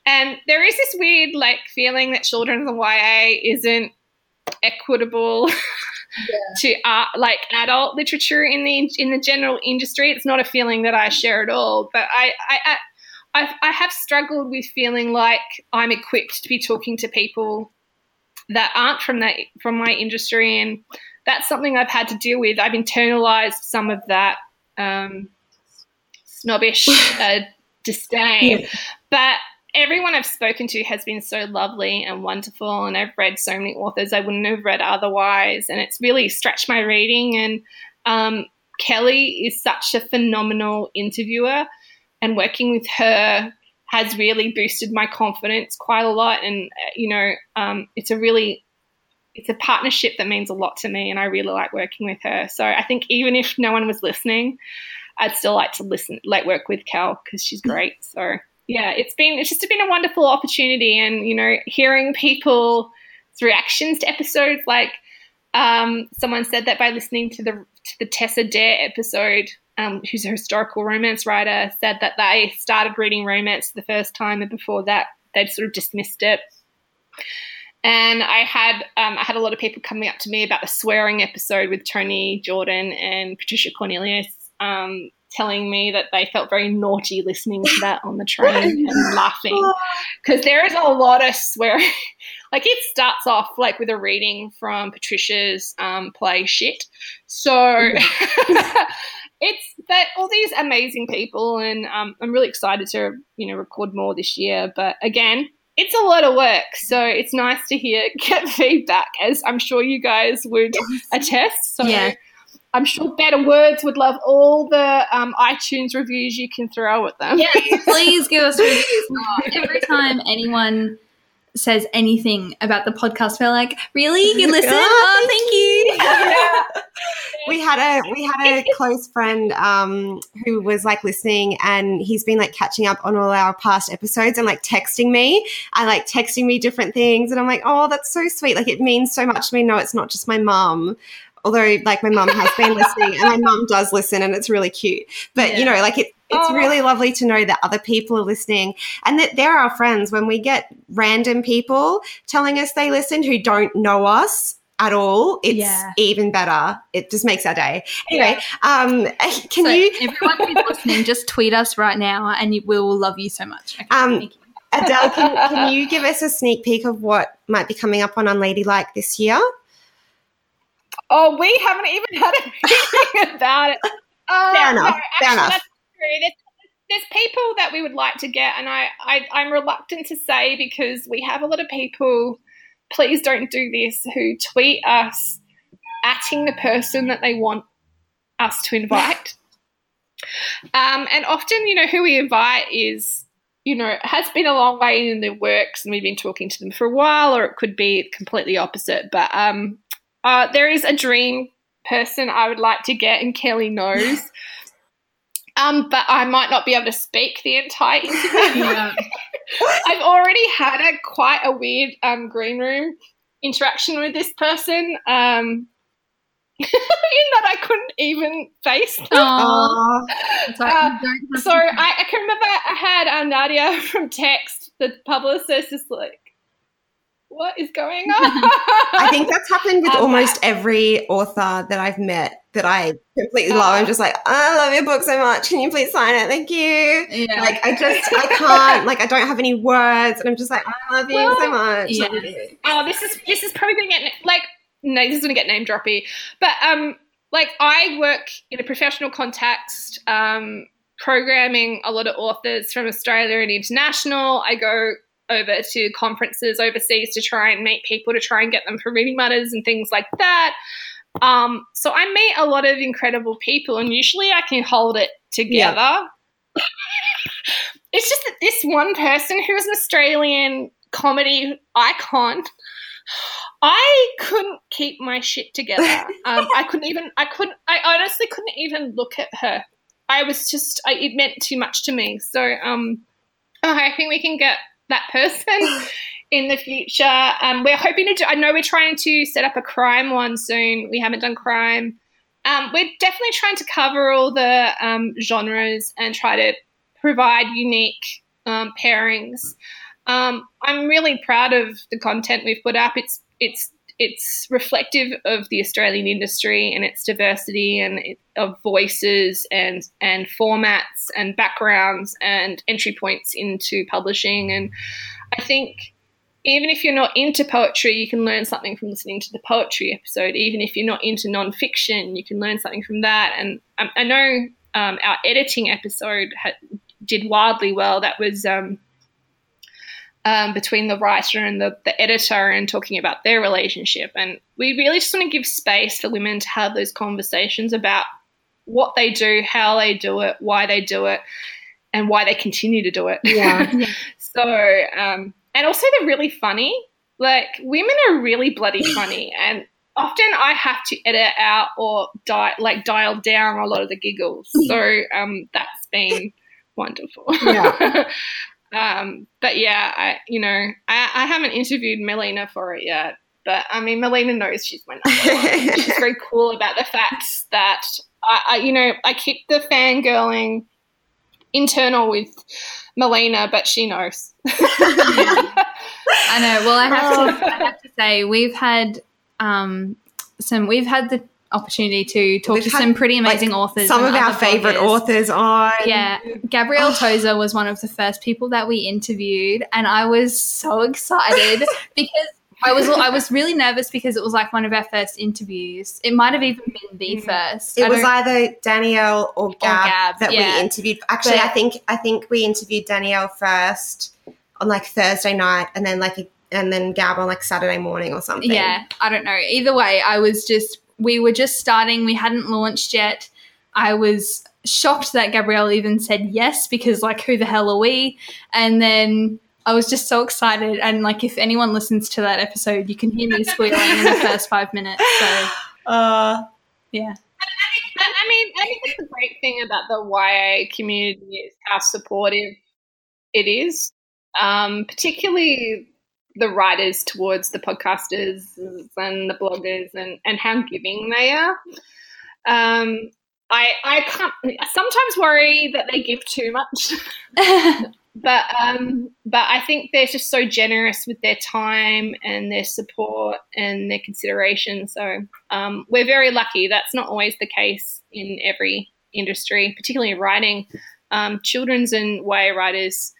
And there is this weird like feeling that children's and YA isn't equitable [LAUGHS] to art like adult literature in the in the general industry. It's not a feeling that I share at all, but I, I I, I have struggled with feeling like I'm equipped to be talking to people that aren't from that from my industry, and that's something I've had to deal with. I've internalized some of that um, snobbish [LAUGHS] uh, disdain, but everyone I've spoken to has been so lovely and wonderful, and I've read so many authors I wouldn't have read otherwise, and it's really stretched my reading. And um, Kelly is such a phenomenal interviewer, and working with her has really boosted my confidence quite a lot. And uh, you know, um, it's a really it's a partnership that means a lot to me, and I really like working with her. So I think even if no one was listening, I'd still like to listen, like work with Cal because she's great. So yeah, it's been it's just been a wonderful opportunity, and you know, hearing people's reactions to episodes. Like um, someone said that by listening to the to the Tessa Dare episode, um, who's a historical romance writer, said that they started reading romance the first time, and before that, they'd sort of dismissed it. And I had um, I had a lot of people coming up to me about the swearing episode with Toni Jordan and Patricia Cornelius, um, telling me that they felt very naughty listening to that on the train and [LAUGHS] laughing because there is a lot of swearing. [LAUGHS] like it starts off like with a reading from Patricia's um, play Shit, so [LAUGHS] it's that all these amazing people, and um, I'm really excited to you know record more this year. But again, it's a lot of work, so it's nice to hear [LAUGHS] get feedback, as I'm sure you guys would attest. So Yeah. I'm sure Better Words would love all the um, iTunes reviews you can throw at them. Yes, [LAUGHS] please give us reviews. Oh, every time anyone says anything about the podcast, we're like, really? You [LAUGHS] listen? oh, thank you. We had a we had a close friend um, who was like listening and he's been like catching up on all our past episodes and like texting me. And like texting me different things and I'm like oh that's so sweet. Like it means so much to me. No it's not just my mum. Although like my mum has been listening and my mum does listen and it's really cute. But yeah. you know like it, it's oh. really lovely to know that other people are listening and that they're our friends. When we get random people telling us they listen who don't know us at all, it's yeah. even better. It just makes our day. Anyway, yeah. um, [LAUGHS] can so you? everyone who's listening, just tweet us right now, and we will love you so much. Okay, um, Adele, can, [LAUGHS] can you give us a sneak peek of what might be coming up on Unladylike this year? Oh, we haven't even had anything [LAUGHS] about it. Uh, fair enough. No, fair enough. There's, there's, people that we would like to get, and I, I, I'm reluctant to say because we have a lot of people please don't do this, who tweet us atting the person that they want us to invite. [LAUGHS] um, and often, you know, who we invite is, you know, has been a long way in the works and we've been talking to them for a while, or it could be completely opposite. But um, uh, there is a dream person I would like to get, and Kelly knows. [LAUGHS] Um, but I might not be able to speak the entire interview. Yeah. [LAUGHS] I've already had a quite a weird um, green room interaction with this person. Um, [LAUGHS] in that I couldn't even face them. [LAUGHS] Uh, so I, I, can remember I had uh, Nadia from Text, the publicist, is like, what is going [LAUGHS] on? I think that's happened with [LAUGHS] um, almost every author that I've met that I completely uh, love. I'm just like, I love your book so much. Can you please sign it? Thank you. Yeah. Like I just I can't like I don't have any words and I'm just like, I love you well, so much. Yeah. Oh, this is this is probably gonna get like no, this is gonna get name droppy. But um like I work in a professional context, um, programming a lot of authors from Australia and international. I go over to conferences overseas to try and meet people to try and get them for reading matters and things like that. Um, so I meet a lot of incredible people, and usually I can hold it together. Yeah. [LAUGHS] it's just that this one person who is an Australian comedy icon. I couldn't keep my shit together. [LAUGHS] Um, I couldn't even. I couldn't. I honestly couldn't even look at her. I was just. I, it meant too much to me. So, um, I'm hoping we can get that person [LAUGHS] in the future. Um, we're hoping to do, I know we're trying to set up a crime one soon. We haven't done crime. Um, we're definitely trying to cover all the um, genres and try to provide unique um, pairings. Um, I'm really proud of the content we've put up. It's it's it's reflective of the Australian industry and its diversity and it, of voices and and formats and backgrounds and entry points into publishing. And I think even if you're not into poetry, you can learn something from listening to the poetry episode. Even if you're not into nonfiction, you can learn something from that. And I, know um, our editing episode had, did wildly well. That was um, um, between the writer and the, the editor and talking about their relationship. And we really just want to give space for women to have those conversations about what they do, how they do it, why they do it, and why they continue to do it. Yeah. [LAUGHS] so, um, and also they're really funny. Like women are really bloody [LAUGHS] funny, and often I have to edit out or di- like dial down a lot of the giggles. So um, that's been wonderful. Yeah. [LAUGHS] um, but yeah, I you know I, I haven't interviewed Melina for it yet. But I mean, Melina knows she's my number one. [LAUGHS] she's very cool about the fact that I, I, you know, I keep the fangirling internal with Melina, but she knows. [LAUGHS] I know. Well, I have, to, I have to say we've had um, some. We've had the opportunity to talk we've to had, some pretty amazing like, authors. Some of our favorite authors on. Yeah, Gabrielle Tozer was one of the first people that we interviewed, and I was so excited [LAUGHS] because I was I was really nervous because it was like one of our first interviews. It might have even been the mm. first. It was either Danielle or Gab, or Gab that yeah. we interviewed. Actually, but, I think I think we interviewed Danielle first on like Thursday night, and then like and then Gab on like Saturday morning or something. Yeah, I don't know. Either way, I was just we were just starting, we hadn't launched yet. I was shocked that Gabrielle even said yes because, like, who the hell are we? And then I was just so excited. And, like, if anyone listens to that episode, you can hear me squealing in the [LAUGHS] first five minutes. So, Uh, yeah. And I mean, I think that's the great thing about the YA community is how supportive it is, um, particularly the writers towards the podcasters and the bloggers, and, and how giving they are. Um, I I can't I sometimes worry that they give too much, [LAUGHS] but um, but I think they're just so generous with their time and their support and their consideration. So um, we're very lucky. That's not always the case in every industry, particularly in writing. Um, children's and YA writers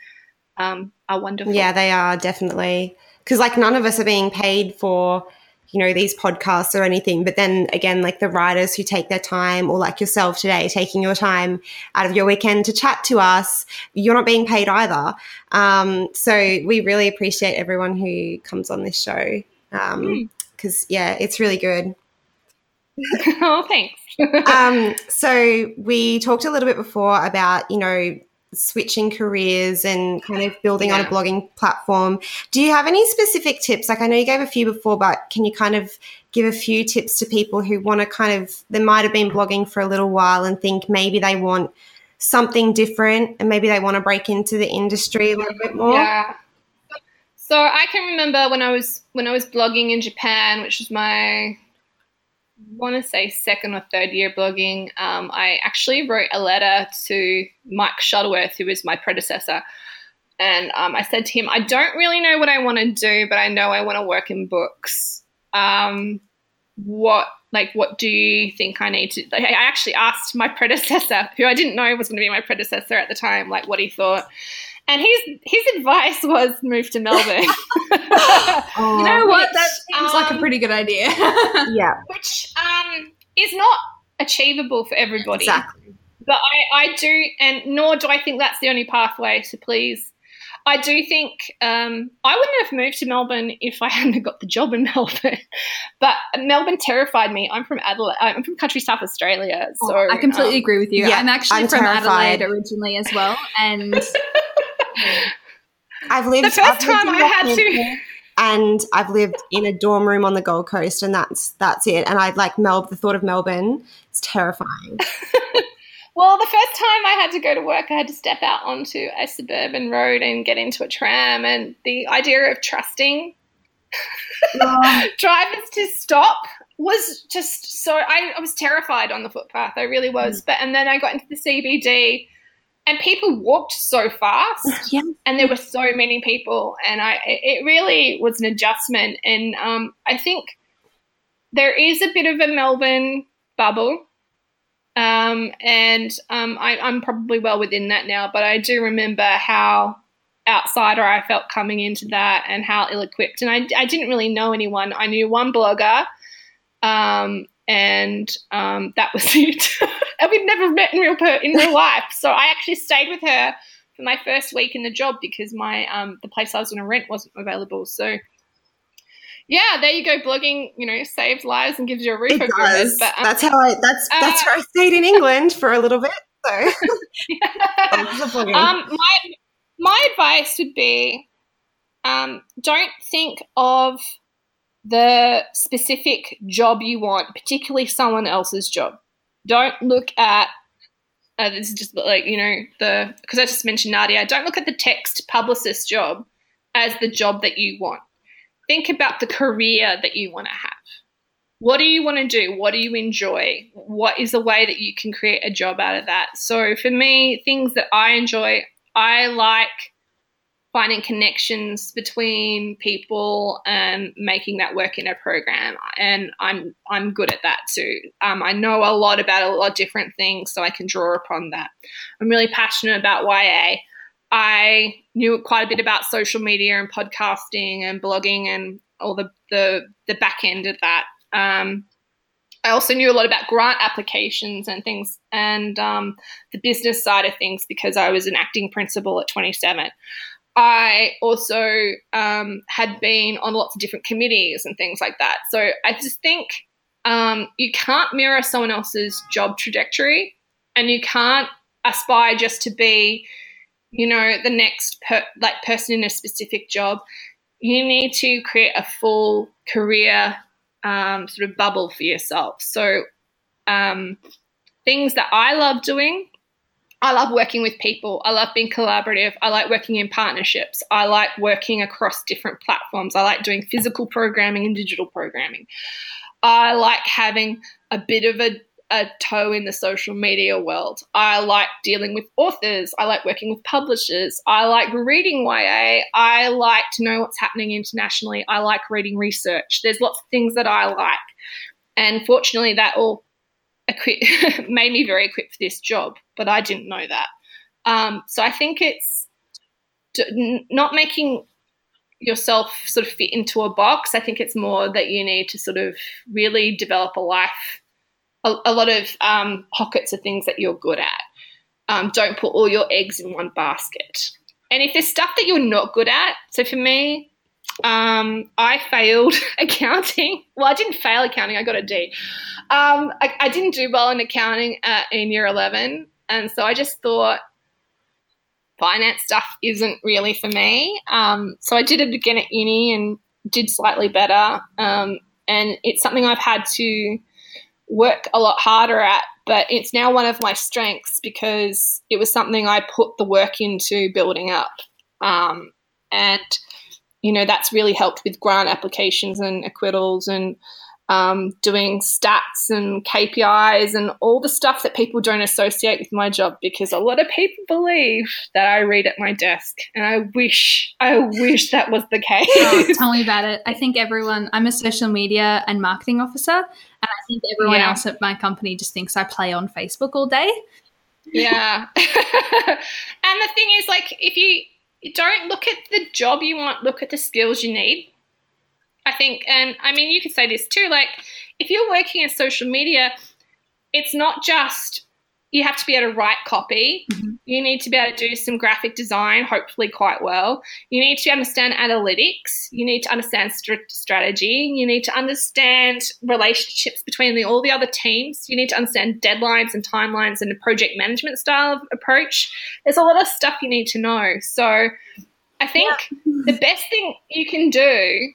um, are wonderful. yeah, they are definitely because like none of us are being paid for you know these podcasts or anything. But then again, like the writers who take their time, or like yourself today, taking your time out of your weekend to chat to us, you're not being paid either. Um, so we really appreciate everyone who comes on this show because yeah, it's really good. [LAUGHS] oh, thanks. um, so we talked a little bit before about you know switching careers and kind of building on a blogging platform. Do you have any specific tips? Like I know you gave a few before, but can you kind of give a few tips to people who want to kind of they might have been blogging for a little while and think maybe they want something different and maybe they want to break into the industry a little bit more? Yeah. So I can remember when I was when I was blogging in Japan, which was my want to say second or third year blogging. Um, I actually wrote a letter to Mike Shuttleworth, who was my predecessor, and um, I said to him, "I don't really know what I want to do, but I know I want to work in books. Um, what like what do you think I need to?" Like, I actually asked my [LAUGHS] predecessor, who I didn't know was going to be my predecessor at the time, like what he thought. And his his advice was move to Melbourne. Oh, [LAUGHS] [LAUGHS] You know what? That Which, seems like a um, pretty good idea. [LAUGHS] yeah, which um, is not achievable for everybody. exactly. But I, I do, and nor do I think that's the only pathway. So please, I do think um, I wouldn't have moved to Melbourne if I hadn't got the job in Melbourne. But Melbourne terrified me. I'm from Adelaide. I'm from country South Australia, so Oh, I completely um, agree with you. yeah, I'm actually I'm from terrified. Adelaide originally as well, and I've lived The first I've lived time in I had to- and I've lived in a dorm room on the Gold Coast, and that's that's it. And I like Mel. The thought of Melbourne is terrifying. [LAUGHS] Well, the first time I had to go to work, I had to step out onto a suburban road and get into a tram, and the idea of trusting [LAUGHS] drivers to stop was just so I, I was terrified on the footpath. I really was. Mm. But and then I got into the CBD and people walked so fast [LAUGHS] Yeah. and there were so many people and I it really was an adjustment and um, I think there is a bit of a Melbourne bubble. Um, and um, I, I'm probably well within that now, but I do remember how outsider I felt coming into that and how ill equipped. And I, I didn't really know anyone. I knew one blogger, um, and um, that was [LAUGHS] it. And we'd never met in real per- in real life. So I actually stayed with her for my first week in the job because my um, the place I was going to rent wasn't available. So. Yeah, there you go. Blogging, you know, saves lives and gives you a roof It over your head. does. But um, that's how I. That's that's uh, where I stayed in England for a little bit. So plugging. [LAUGHS] [LAUGHS] um, my my advice would be, um, don't think of the specific job you want, particularly someone else's job. Don't look at. Uh, this is just like you know the because I just mentioned Nadia. Don't look at the text publicist job as the job that you want. Think about the career that you want to have. What do you want to do? What do you enjoy? What is a way that you can create a job out of that? So for me, things that I enjoy, I like finding connections between people and making that work in a program. And I'm I'm good at that too. Um, I know a lot about a lot of different things, so I can draw upon that. I'm really passionate about YA. I knew quite a bit about social media and podcasting and blogging and all the the, the back end of that. Um, I also knew a lot about grant applications and things and um, the business side of things because I was an acting principal at 27. I also um, had been on lots of different committees and things like that. So I just think um, you can't mirror someone else's job trajectory, and you can't aspire just to be, you know, the next per- like person in a specific job. You need to create a full career um, sort of bubble for yourself. So, um, things that I love doing I love working with people. I love being collaborative. I like working in partnerships. I like working across different platforms. I like doing physical programming and digital programming. I like having a bit of a, a toe in the social media world. I like dealing with authors. I like working with publishers. I like reading YA. I like to know what's happening internationally. I like reading research. There's lots of things that I like. And fortunately, that all [LAUGHS] made me very equipped for this job, but I didn't know that. Um, so I think it's not making yourself sort of fit into a box. I think it's more that you need to sort of really develop a life, a, a lot of um, pockets of things that you're good at. Um, don't put all your eggs in one basket. And if there's stuff that you're not good at, so for me, um, I failed [LAUGHS] accounting. Well, I didn't fail accounting. I got a D. Um, I, I, didn't do well in accounting at, in year 11. And so I just thought finance stuff isn't really for me. Um, so I did it again at uni and did slightly better. Um, and it's something I've had to work a lot harder at, but it's now one of my strengths because it was something I put the work into building up. Um, and you know, that's really helped with grant applications and acquittals and um, doing stats and KPIs and all the stuff that people don't associate with my job because a lot of people believe that I read at my desk, and I wish, I wish that was the case. Oh, tell me about it. I think everyone. I'm a social media and marketing officer, and I think everyone yeah. else at my company just thinks I play on Facebook all day. Yeah, [LAUGHS] and the thing is, like, if you don't look at the job you want, look at the skills you need. I think, and I mean, you could say this too like, if you're working in social media, it's not just you have to be able to write copy. Mm-hmm. You need to be able to do some graphic design, hopefully quite well. You need to understand analytics. You need to understand st- strategy. You need to understand relationships between the, all the other teams. You need to understand deadlines and timelines and the project management style of approach. There's a lot of stuff you need to know. So I think yeah. the best thing you can do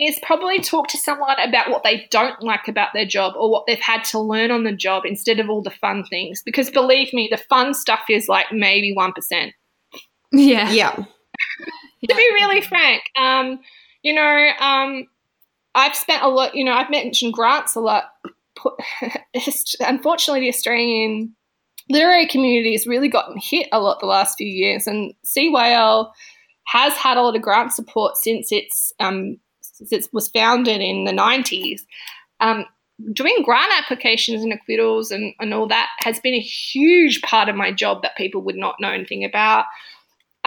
is probably talk to someone about what they don't like about their job or what they've had to learn on the job instead of all the fun things. Because believe me, the fun stuff is like maybe 1%. Yeah. Yeah. [LAUGHS] to be really frank, um, you know, um, I've spent a lot, you know, I've mentioned grants a lot. [LAUGHS] Unfortunately, the Australian literary community has really gotten hit a lot the last few years, and CYL has had a lot of grant support since its um, it was founded in the 90s, um, doing grant applications and acquittals and, and all that has been a huge part of my job that people would not know anything about.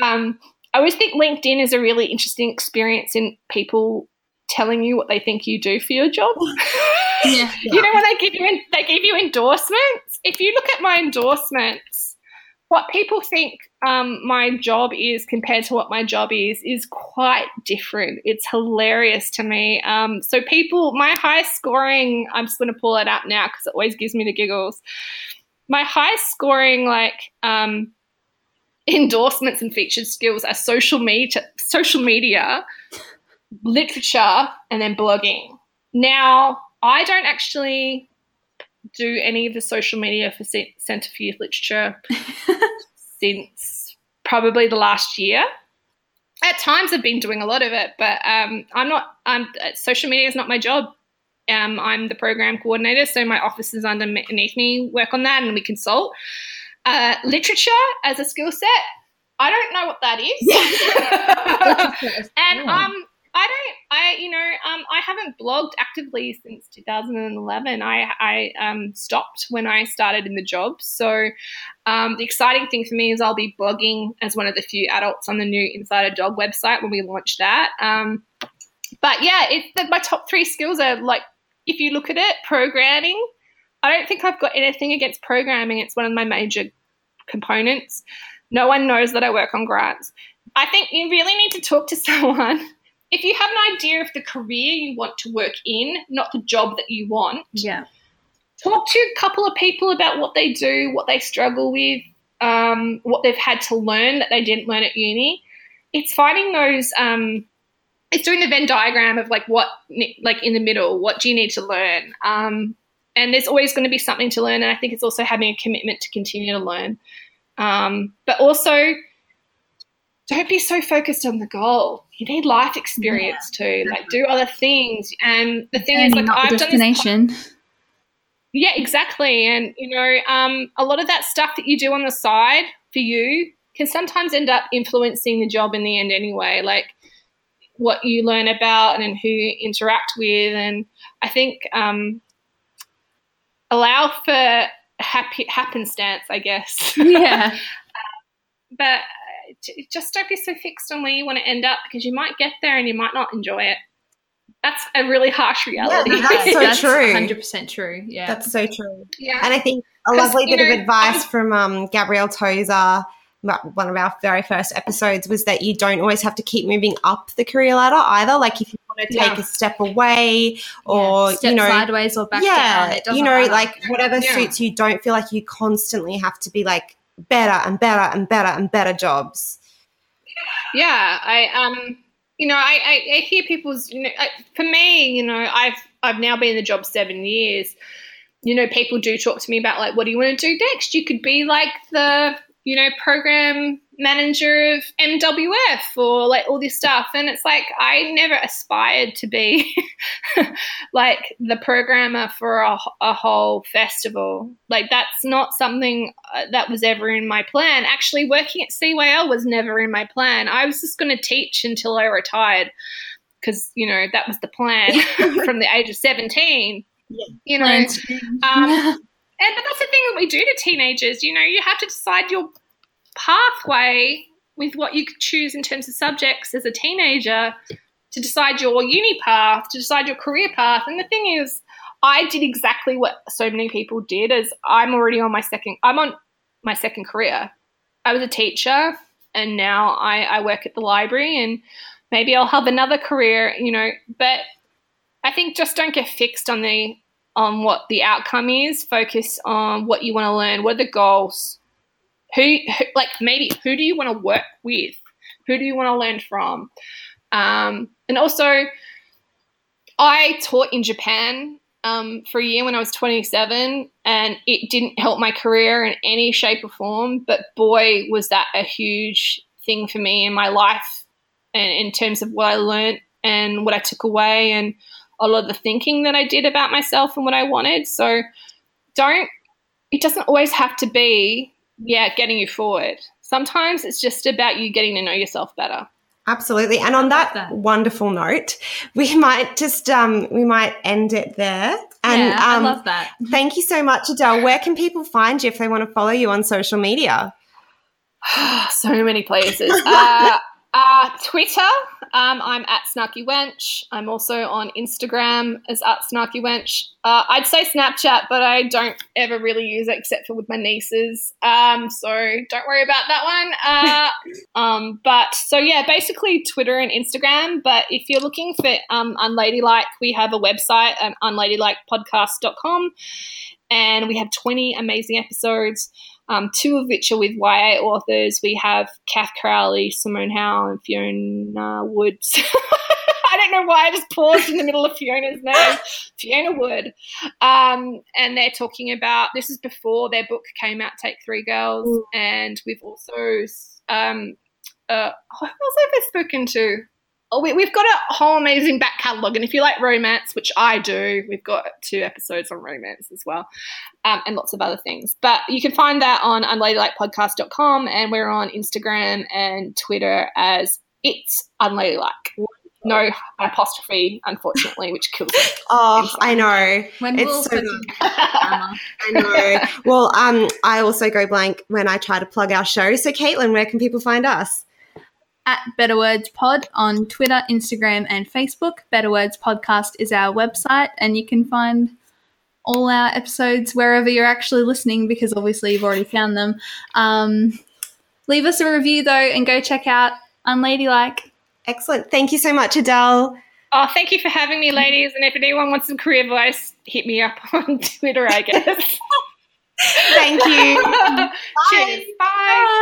Um, I always think LinkedIn is a really interesting experience in people telling you what they think you do for your job. Yeah. [LAUGHS] [LAUGHS] you know when they give you they give you endorsements. If you look at my endorsements, what people think um, my job is compared to what my job is is quite different. It's hilarious to me. Um, so people, my high scoring, I'm just going to pull it out now because it always gives me the giggles. My high scoring like um, endorsements and featured skills are social media, social media, literature, and then blogging. Now I don't actually do any of the social media for Centre for Youth Literature [LAUGHS] since probably the last year. At times, I've been doing a lot of it, but um, I'm not. I'm, social media is not my job. Um, I'm the program coordinator, so my office is underneath me. Work on that, and we consult. Uh, literature as a skill set, I don't know what that is. [LAUGHS] [LAUGHS] and um, I don't. I you know um, I haven't blogged actively since 2011. I I um, stopped when I started in the job. So um, the exciting thing for me is I'll be blogging as one of the few adults on the new Inside a Dog website when we launch that. Um, but yeah, it, my top three skills are like if you look at it, programming. I don't think I've got anything against programming. It's one of my major components. No one knows that I work on grants. I think you really need to talk to [LAUGHS] someone if you have an idea of the career you want to work in, not the job that you want, Yeah. talk to a couple of people about what they do, what they struggle with, um, what they've had to learn that they didn't learn at uni. It's finding those. Um, it's doing the Venn diagram of like what, like in the middle, what do you need to learn? Um, and there's always going to be something to learn, and I think it's also having a commitment to continue to learn. Um, but also, don't be so focused on the goal. You need life experience too. Like do other things. And the thing is, like I've done this destination. yeah, exactly. And you know, um, a lot of that stuff that you do on the side for you can sometimes end up influencing the job in the end anyway. Like what you learn about and who you interact with, and I think um, allow for happy happenstance, I guess. [LAUGHS] yeah. but just don't be so fixed on where you want to end up because you might get there and you might not enjoy it. That's a really harsh reality. no, that's [LAUGHS] so That's true. 100% true. Yeah. That's so true. yeah. And I think a lovely bit know, of advice I'm- from um, Gabrielle Tozer, one of our very first episodes, was that you don't always have to keep moving up the career ladder either. Like if you want to take Yeah. a step away or, Step you know, sideways or back down. yeah, It doesn't you know, matter. like whatever Yeah. suits you, don't feel like you constantly have to be like better and better and better and better jobs. yeah i um you know i i, I hear people's you know I, for me you know i've i've now been in the job seven years you know people do talk to me about like what do you want to do next you could be like the you know program manager of mwf or like all this stuff. And it's like i never aspired to be [LAUGHS] like the programmer for a, a whole festival. Like that's not something uh, that was ever in my plan. Actually working at CYL was never in my plan. I was just going to teach until i retired because you know that was the plan [LAUGHS] from the age of 17 Yeah. you know um, [LAUGHS] and but that's the thing that we do to teenagers. You know, you have to decide your pathway with what you could choose in terms of subjects as a teenager to decide your uni path, to decide your career path. And the thing is, I did exactly what so many people did. As I'm already on my second, I'm on my second career. I was a teacher, and now I, I work at the library, and maybe I'll have another career. You know, but I think just don't get fixed on the on what the outcome is. Focus on what you want to learn. What are the goals? Who, who like maybe who do you want to work with? Who do you want to learn from? Um, and also, I taught in Japan um, for a year when I was 27, and it didn't help my career in any shape or form. But boy, was that a huge thing for me in my life, and in terms of what I learned and what I took away, and a lot of the thinking that I did about myself and what I wanted. So don't, it doesn't always have to be, yeah, getting you forward. Sometimes it's just about you getting to know yourself better. Absolutely. And on that, that. wonderful note, we might just um we might end it there. And yeah, I um love that. thank you so much, Adele. Where can people find you if they want to follow you on social media? [SIGHS] so many places. Uh, uh, Twitter, um, I'm at Snarky Wench. I'm also on Instagram as at Snarky Wench. Uh, I'd say Snapchat, but I don't ever really use it except for with my nieces. Um, so don't worry about that one. Uh, [LAUGHS] um, but so yeah, basically Twitter and Instagram. But if you're looking for um, Unladylike, we have a website at unladylikepodcast.com and we have 20 amazing episodes um, two of which are with YA authors. We have Cath Crowley, Simmone Howell, and Fiona Woods. [LAUGHS] I don't know why I just paused in the middle of Fiona's name. [LAUGHS] Fiona Wood. Um, and they're talking about this is before their book came out, Take Three Girls. Mm. And we've also, um, uh, who else have I spoken to? Oh, we, we've got a whole amazing back catalogue. And if you like romance, which I do, we've got two episodes on romance as well um, and lots of other things. But you can find that on unladylikepodcast.com and we're on Instagram and Twitter as it's unladylike. No apostrophe, unfortunately, which kills it. [LAUGHS] Oh, I know. When It's will so good. [LAUGHS] I know. well, um, I also go blank when I try to plug our show. So, Caitlin, where can people find us? At Better Words Pod on Twitter, Instagram, and Facebook. Better Words Podcast is our website, and you can find all our episodes wherever you're actually listening because obviously you've already found them. Um, leave us a review though, and go check out Unladylike. Excellent. Thank you so much, Adele. Oh, thank you for having me, ladies. And if anyone wants some career advice, hit me up [LAUGHS] on Twitter, I guess. [LAUGHS] Thank you. [LAUGHS] Cheers. Bye. Bye.